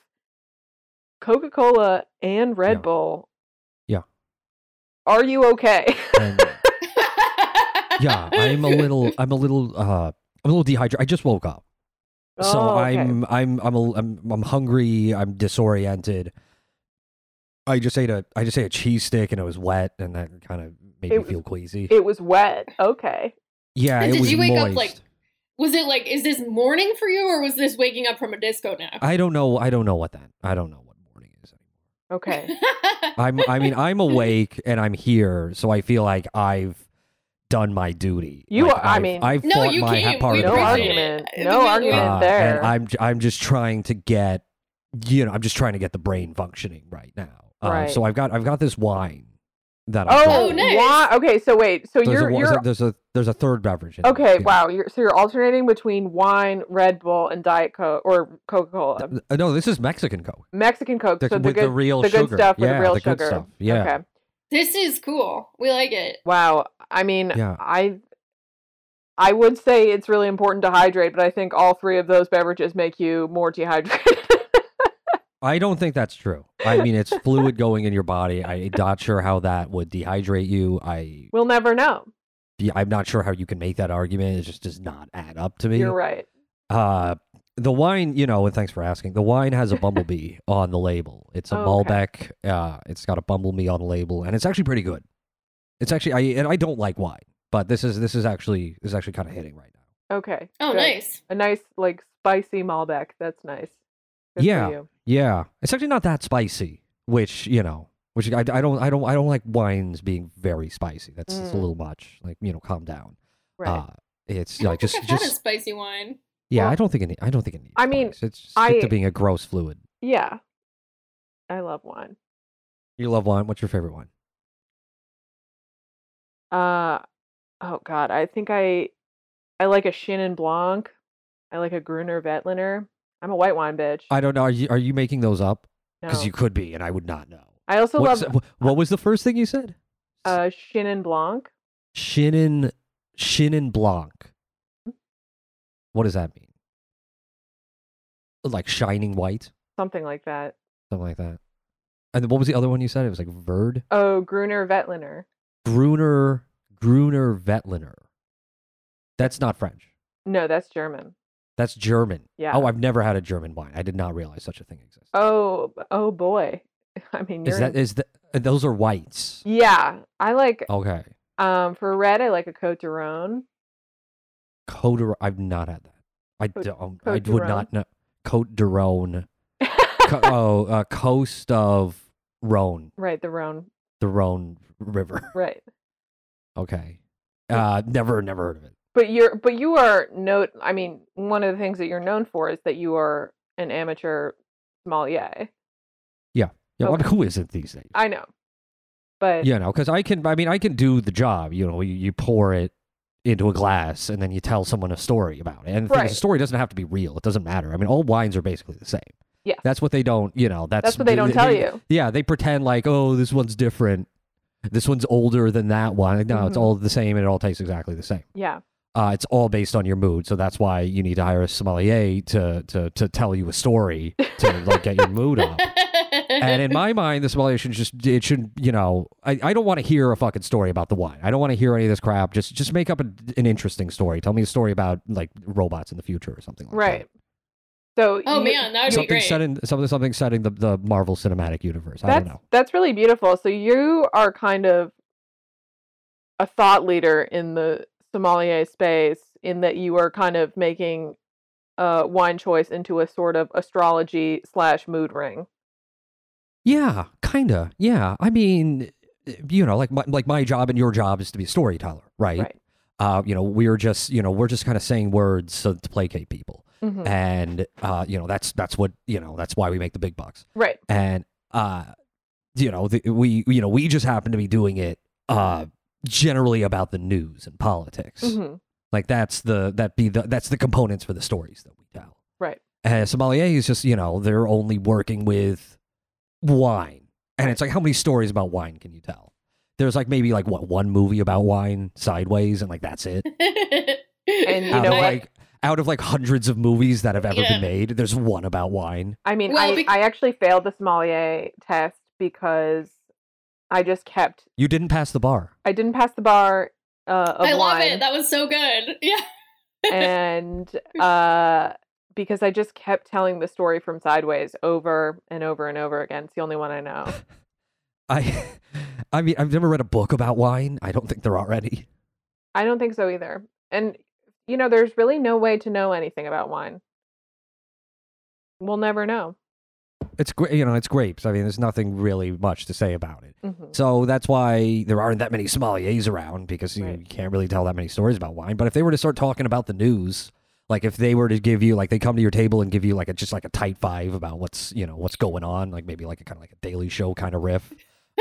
Coca Cola and Red Yeah. Bull. Yeah. Are you okay? And yeah, I'm a little, I'm a little, uh, I'm a little dehydrated. I just woke up, so Oh, okay. I'm, I'm, I'm, a, I'm, I'm hungry. I'm disoriented. I just ate a, I just ate a cheese stick and it was wet, and that kind of made It me was- feel queasy. It was wet. Okay. yeah, And it did was you wake moist. up, like- Was it like, is this morning for you, or was this waking up from a disco nap? I don't know. I don't know what that. I don't know what morning is anymore. Okay. I'm I mean I'm awake and I'm here, so I feel like I've done my duty. You Like, are- I I've- mean- I've No, fought you my ha- came. part We of the no appreciate battle. it. argument. I No think argument Uh, there. and I'm j- I'm just trying to get you know I'm just trying to get the brain functioning right now. Uh, So I've got I've got this wine that I'm oh, Oh, drinking. nice. why? Okay, so wait. So There's you're a, you're there's a there's a third beverage. In there, okay. yeah. Wow. You're so you're alternating between wine, Red Bull, and Diet Coke or Coca Cola, Uh, No, this is Mexican Coke. Mexican Coke. The, so the good, the real the sugar. good stuff with yeah, the real the sugar. good stuff. Yeah. Okay. This is cool. We like it. Wow. I mean, Yeah. I I would say it's really important to hydrate, but I think all three of those beverages make you more dehydrated. I don't think that's true. I mean, it's fluid going in your body. I'm not sure how that would dehydrate you. I, we'll never know. yeah, I'm not sure how you can make that argument. It just does not add up to me. You're right. Uh, the wine, you know, and thanks for asking. The wine has a bumblebee on the label. It's a Oh, okay. Malbec. Uh, it's got a bumblebee on the label, and it's actually pretty good. It's actually, I and I don't like wine, but this is this is actually this is actually kind of hitting right now. Okay. Oh, good. nice. A nice like spicy Malbec. That's nice. Good for Yeah. you. Yeah, it's actually not that spicy, which you know, which I, I don't I don't I don't like wines being very spicy. That's it's a Mm. little much. Like you know, calm down. Right. Uh, it's I don't like just think I've had a just spicy wine. yeah. Well, I don't think it. need- I don't think it needs. I mean, spice. it's stick to being a gross fluid. yeah. I love wine. You love wine. What's your favorite wine? Uh oh god, I think I I like a Chenin Blanc. I like a Gruner Veltliner. I'm a white wine bitch. I don't know. Are you are you making those up? no. Because you could be, and I would not know. I also What's- love what was the first thing you said? uh Chenin Blanc. Chenin Chenin Blanc. What does that mean? Like shining white, Something like that. something like that. And then what was the other one you said? It was like Verd, Oh, Gruner Veltliner. Gruner, Gruner Veltliner. That's not French. No, that's German. That's German. Yeah. Oh, I've never had a German wine. I did not realize such a thing exists. Oh, oh boy. I mean, is that in- that uh, those are whites? Yeah, I like Okay. um for red I like a Cote de Rhone. Cote de, I've not had that. I Cote- don't. Cote I would not know. Cote de Rhone. Co- oh, uh, coast of Rhone, right, the Rhone. the Rhone River. Right. Okay. Uh, never, never heard of it. But you're but you are note I mean, one of the things that you're known for is that you are an amateur sommelier. Yeah, well, Okay. who isn't these days? I know. But you know, because I can. I mean, I can do the job. You know, you, you pour it into a glass and then you tell someone a story about it. And the thing is, the story doesn't have to be real. It doesn't matter. I mean, all wines are basically the same. Yeah. That's what they don't. You know, that's that's what they don't tell you. Yeah, they pretend like, oh, this one's different. This one's older than that one. No, it's Mhm. all the same and it all tastes exactly the same. Yeah. Uh, it's all based on your mood, so that's why you need to hire a sommelier to to to tell you a story to like get your mood up. And in my mind, the sommelier should just it should you know I, I don't want to hear a fucking story about the wine. I don't want to hear any of this crap. Just just make up a, an interesting story. Tell me a story about like robots in the future or something like that. Right. So oh you- man, that that. would be Something great. set in something something setting the, the Marvel Cinematic Universe. I that's don't know. that's really beautiful. So you are kind of a thought leader in the sommelier space in that you are kind of making uh, wine choice into a sort of astrology slash mood ring. Yeah, kinda. Yeah, I mean, you know, like my, like my job and your job is to be a storyteller, right? Right. Uh, you know, we're just you know we're just kind of saying words so, to placate people, Mhm. and uh, you know that's that's what you know that's why we make the big bucks, Right. and uh, you know the, we you know we just happen to be doing it uh generally about the news and politics, hmm like that's the that be the that's the components for the stories that we tell. Right. And sommelier is just, you know, they're only working with wine. And it's like, how many stories about wine can you tell? there's like maybe like what one movie about wine, Sideways, and like that's it. And you out know of what? like out of like hundreds of movies that have ever Yeah. been made, there's one about wine. I mean, Well, I, bec- I actually failed the sommelier test because I just kept You didn't pass the bar. I didn't pass the bar uh, of I love wine, it. That was so good. Yeah. and uh, because I just kept telling the story from Sideways over and over and over again. It's the only one I know. I I mean I've never read a book about wine. I don't think there are any. I don't think so either. And you know, there's really no way to know anything about wine. We'll never know. It's great, you know, it's grapes. I mean, there's nothing really much to say about it. Mhm. So that's why there aren't that many sommeliers around because you, know, Right. you can't really tell that many stories about wine. But if they were to start talking about the news, like if they were to give you like they come to your table and give you like a just like a tight five about what's you know what's going on, like maybe like a kind of like a Daily Show kind of riff.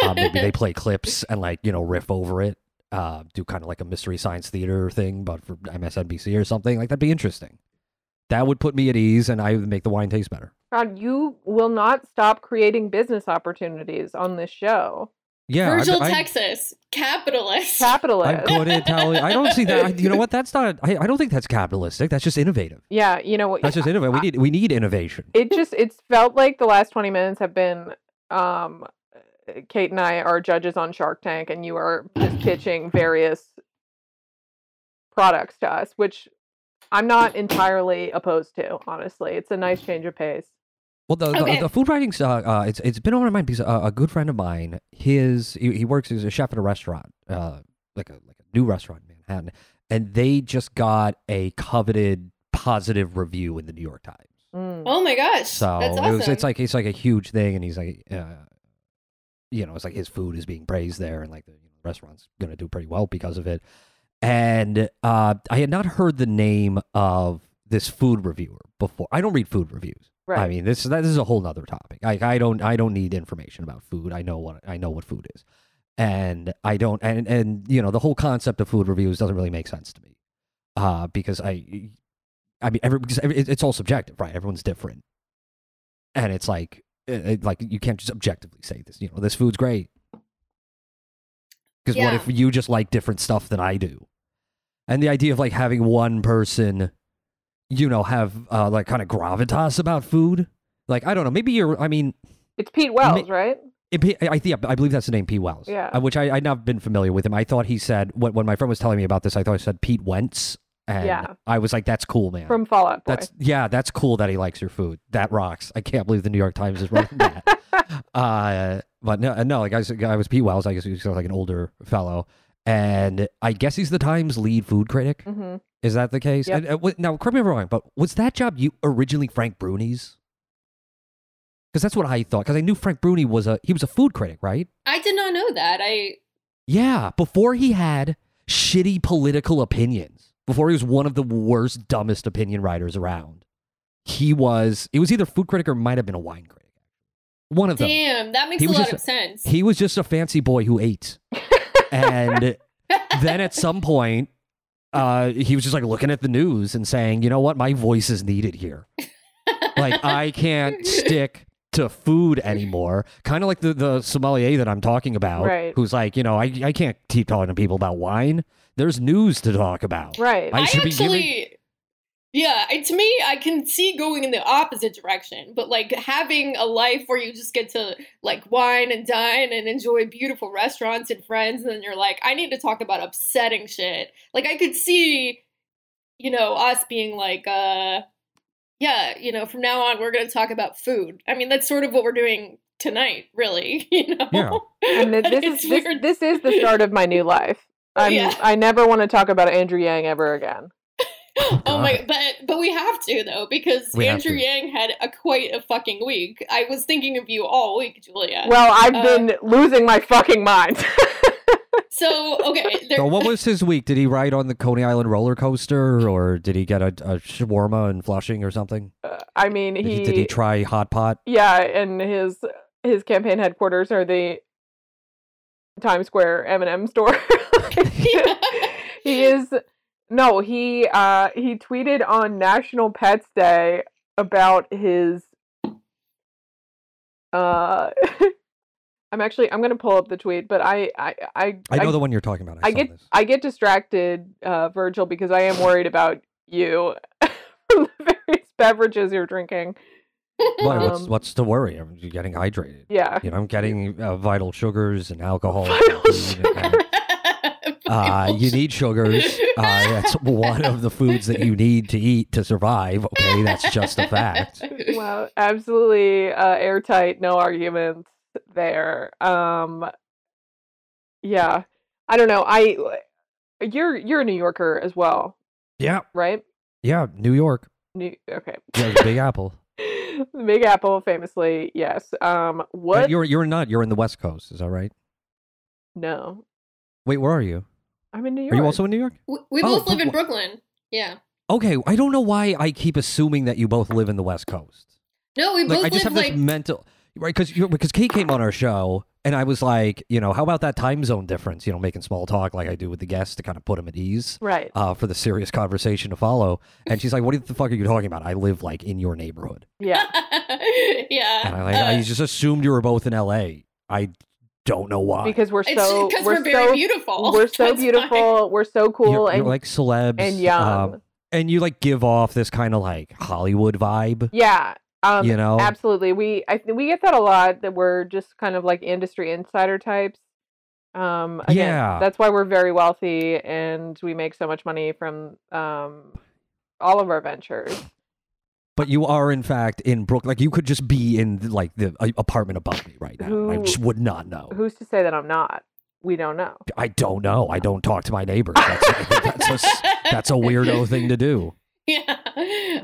Uh, maybe they play clips and like you know riff over it. Uh, do kind of like a mystery science theater thing, but for MSNBC or something like that'd be interesting. That would put me at ease, and I would make the wine taste better. God, you will not stop creating business opportunities on this show. Yeah, Virgil, I, Texas, capitalist. Capitalist. I'm good at telling. I don't see that. I- You know what? That's not. I, I don't think that's capitalistic. That's just innovative. yeah, you know what? That's just innovative. We need we need innovation. it just it's felt like the last 20 minutes have been um Kate and I are judges on Shark Tank and you are just pitching various products to us, which I'm not entirely opposed to, honestly. It's a nice change of pace. Well, the, the, Okay. the food writing, uh, uh, it's it's been on my mind because uh, a good friend of mine, his he, he works as a chef at a restaurant, uh, like a like a new restaurant in Manhattan, and they just got a coveted positive review in the New York Times. Mm. Oh my gosh. So That's it awesome. was, it's like it's like a huge thing, and he's like, uh, you know, it's like his food is being praised there, and like the, you know, restaurant's going to do pretty well because of it. And uh, I had not heard the name of this food reviewer before. I don't read food reviews. I mean, this that this is a whole other topic. Like I don't I don't need information about food. I know what I know what food is, and I don't and and you know the whole concept of food reviews doesn't really make sense to me, uh, because I, I mean, every, because every, it's all subjective, right? Everyone's different, and it's like it, like you can't just objectively say this. You know, this food's great. Because what if you just like different stuff than I do? And the idea of like having one person you know, have uh, like kind of gravitas about food. Like I don't know, maybe you're. I mean, It's Pete Wells, right? it, I, yeah, I believe that's the name Pete Wells. Yeah. uh, which I I'd not been familiar with him. I thought he said when, when my friend was telling me about this, I thought he said Pete Wentz, and Yeah. I was like, that's cool, man. From Fall Out Boy. that's yeah, that's cool that he likes your food. That rocks. I can't believe the New York Times is writing that. uh, but no, no, like I was, I was Pete Wells. I guess he was like an older fellow, and I guess he's the Times lead food critic. hmm Is that the case? Yep. And, uh, now, correct me if I'm wrong, but was that job you originally Frank Bruni's? Because that's what I thought. Because I knew Frank Bruni was a he was a food critic, right? I did not know that. I Yeah, before he had shitty political opinions, before he was one of the worst, dumbest opinion writers around, he was. It was either food critic or might have been a wine critic. One of them. damn, that makes He a lot just of sense. He was just a fancy boy who ate, and then at some point, uh, he was just like looking at the news and saying, "You know what? My voice is needed here. Like I can't stick." To food anymore, kind of like the the sommelier that I'm talking about, Right. who's like, you know, I I can't keep talking to people about wine. There's news to talk about. Right. I I, should be actually, giving- yeah, I, to me, I can see going in the opposite direction, but like having a life where you just get to like wine and dine and enjoy beautiful restaurants and friends, and then you're like, I need to talk about upsetting shit. Like I could see, you know, us being like, uh, yeah, you know, from now on we're going to talk about food. I mean, that's sort of what we're doing tonight, really. You know, Yeah. and th- this is this, this is the start of my new life. I'm, Yeah. I never want to talk about Andrew Yang ever again. Oh my, but but we have to though because We Andrew. Yang had a quite a fucking week. I was thinking of you all week, Julia. Well, I've Uh, been losing my fucking mind. so okay, there, So what was his week? Did he ride on the Coney Island roller coaster, or did he get a, a shawarma in Flushing or something? Uh, I mean, Did he, he, did he try hot pot? yeah, and his his campaign headquarters are the Times Square M&M store. He is no, he uh he tweeted on National Pets Day about his uh I'm actually I'm gonna pull up the tweet, but I I I I know the one you're talking about. I, I get this. I get distracted, uh, Virgil, because I am worried about you from the various beverages you're drinking. Why, what's um, what's the worry? I'm getting hydrated. Yeah. You know, I'm getting uh, vital sugars and alcohol. Vital and-. Uh, you need sugars. Uh, that's one of the foods that you need to eat to survive. Okay, that's just a fact. Wow, absolutely uh, airtight, no arguments there. Um, yeah, I don't know. I you're you're a New Yorker as well, Yeah, right? yeah. New York, New, okay. yeah, Big Apple. the Big Apple, famously, yes. Um, what? You're you're not. You're in the West Coast. Is that right? no, Wait, where are you? I'm in New York. Are you also in New York? we we Oh, both live in Brooklyn. Yeah. Okay, I don't know why I keep assuming that you both live in the West Coast. No, we Like both I just live have like this mental right because because Kate came on our show and I was like, you know, how about that time zone difference? You know, making small talk like I do with the guests to kind of put them at ease. right? Uh, for the serious conversation to follow, and she's like, "What the fuck are you talking about? I live like in your neighborhood." Yeah, yeah. And I, like, I uh, just assumed you were both in L.A. I don't know why. because we're so because we're, we're, very so beautiful. we're so That's why. beautiful. We're so cool you're, and you're like celebs and young. um, and you like give off this kind of like Hollywood vibe. yeah. Um, you know, Absolutely. We I we get that a lot that we're just kind of like industry insider types. Um again, Yeah. that's why we're very wealthy and we make so much money from um all of our ventures. But you are in fact in Brooklyn. Like you could just be in like the apartment above me right now. I just would not know. Who's to say that I'm not? We don't know. I don't know. I don't talk to my neighbors. That's, that's a s- that's a weirdo thing to do. Yeah.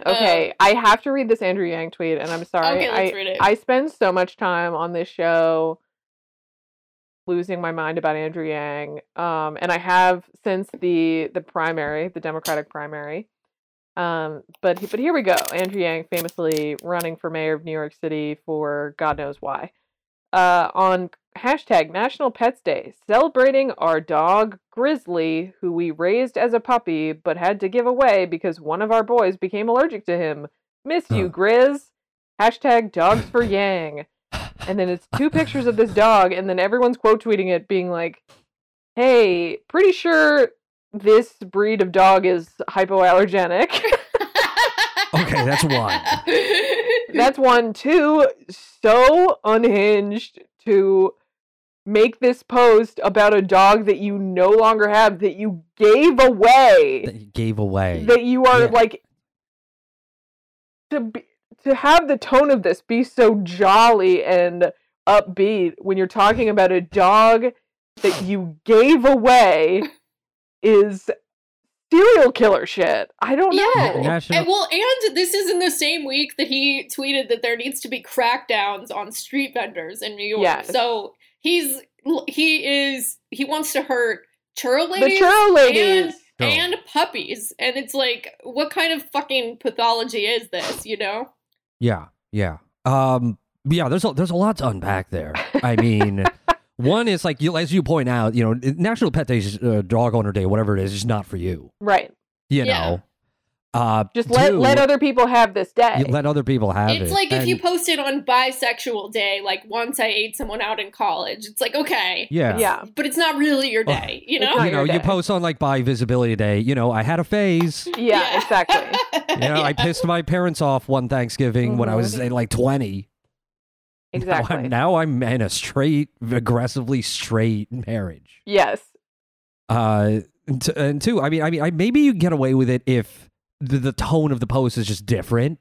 Okay, I have to read this Andrew Yang tweet and I'm sorry. Um, Okay, let's I read it. I spend so much time on this show losing my mind about Andrew Yang. Um, and I have since the the primary, the Democratic primary. Um, but but here we go. Andrew Yang famously running for mayor of New York City for God knows why. Uh, on hashtag National Pets Day, celebrating our dog Grizzly, who we raised as a puppy but had to give away because one of our boys became allergic to him. Miss you. Grizz. Hashtag dogs for Yang. And then it's two pictures of this dog, and then everyone's quote tweeting it, being like, hey, pretty sure this breed of dog is hypoallergenic. Okay, that's one. That's one. Two, so unhinged to make this post about a dog that you no longer have, that you gave away, That you gave away. that you are Yeah. like to be to have the tone of this be so jolly and upbeat when you're talking about a dog that you gave away is serial killer shit. I don't know. Yeah. National- And well, and this is in the same week that he tweeted that there needs to be crackdowns on street vendors in New York. Yes. So he's he is he wants to hurt churro The ladies, churro ladies. No. and, and puppies, and it's like, what kind of fucking pathology is this? You know? Yeah, yeah. Um, yeah. There's a there's a lot to unpack there. I mean, one is like you, as you point out, you know, National Pet Day, is, uh, Dog Owner Day, whatever it is, is not for you. Right. You Yeah. know, uh, Just let two, let other people have this day. you let other people have it. it's like if you and- posted on bisexual day, like once I ate someone out in college. It's like okay, yeah. yeah. but it's not really your Oh, day. You know? You know, you post on like bi Visibility Day. You know, I had a phase. Yeah, exactly. You know, I pissed my parents off one Thanksgiving when I was Mhm. uh, like 20. Exactly. Now I'm, now I'm in a straight, aggressively straight marriage. yes. Uh, and, t- and two, I mean, I mean, I, maybe you get away with it if the, the tone of the post is just different,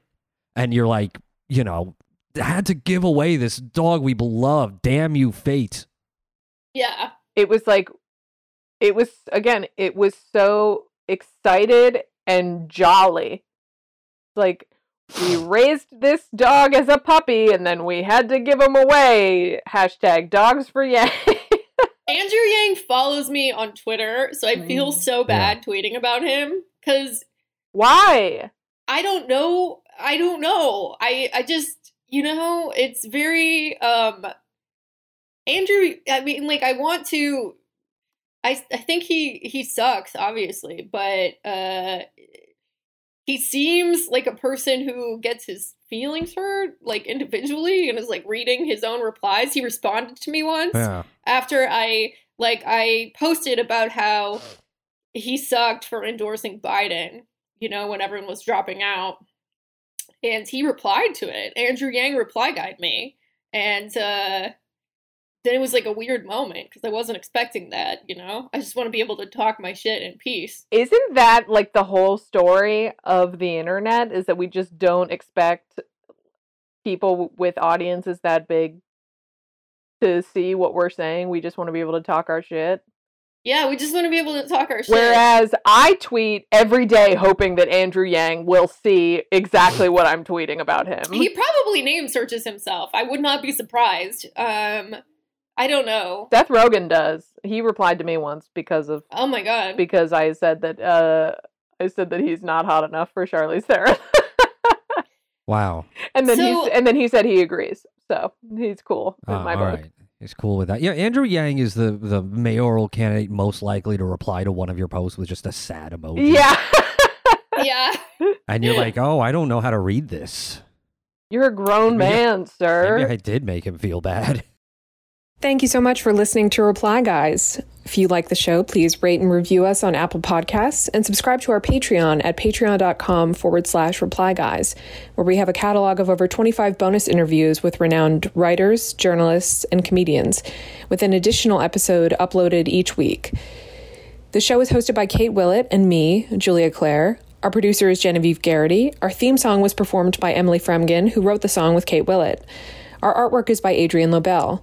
and you're like, you know, had to give away this dog we beloved. Damn you, fate. yeah. It was like it was again, it was so excited and jolly. Like we raised this dog as a puppy and then we had to give him away. Hashtag dogs for Yang. Andrew Yang follows me on Twitter, so I feel Mm. so bad tweeting about him because Why? I don't know. I don't know. I I just you know it's very um Andrew. I mean, like I want to. I I think he he sucks, obviously, but uh, he seems like a person who gets his feelings hurt like individually and is like reading his own replies. He responded to me once Yeah. after I like I posted about how he sucked for endorsing Biden, you know, when everyone was dropping out. And he replied to it. Andrew Yang reply guide me. And uh then it was like a weird moment because I wasn't expecting that, you know? I just want to be able to talk my shit in peace. Isn't that like the whole story of the internet? Is that we just don't expect people with audiences that big to see what we're saying? We just want to be able to talk our shit. Yeah, we just want to be able to talk our shit. Whereas I tweet every day hoping that Andrew Yang will see exactly what I'm tweeting about him. he probably name searches himself. I would not be surprised. Um I don't know. Seth Rogen does. He replied to me once because of Oh my god. because I said that uh I said that he's not hot enough for Charlize Theron. Wow. and then So- he's and then he said he agrees. So he's cool in Uh, my all book. right. He's cool with that. Yeah, Andrew Yang is the the mayoral candidate most likely to reply to one of your posts with just a sad emoji. Yeah. yeah. And you're like, oh, I don't know how to read this. You're a grown Maybe I- man, sir. Maybe I did make him feel bad. Thank you so much for listening to Reply Guys. If you like the show, please rate and review us on Apple Podcasts and subscribe to our Patreon at patreon.com forward slash reply guys, where we have a catalog of over 25 bonus interviews with renowned writers, journalists, and comedians, with an additional episode uploaded each week. The show is hosted by Kate Willett and me, Julia Claire. Our producer is Genevieve Garrity. Our theme song was performed by Emily Fremgen, who wrote the song with Kate Willett. Our artwork is by Adrian Lobel.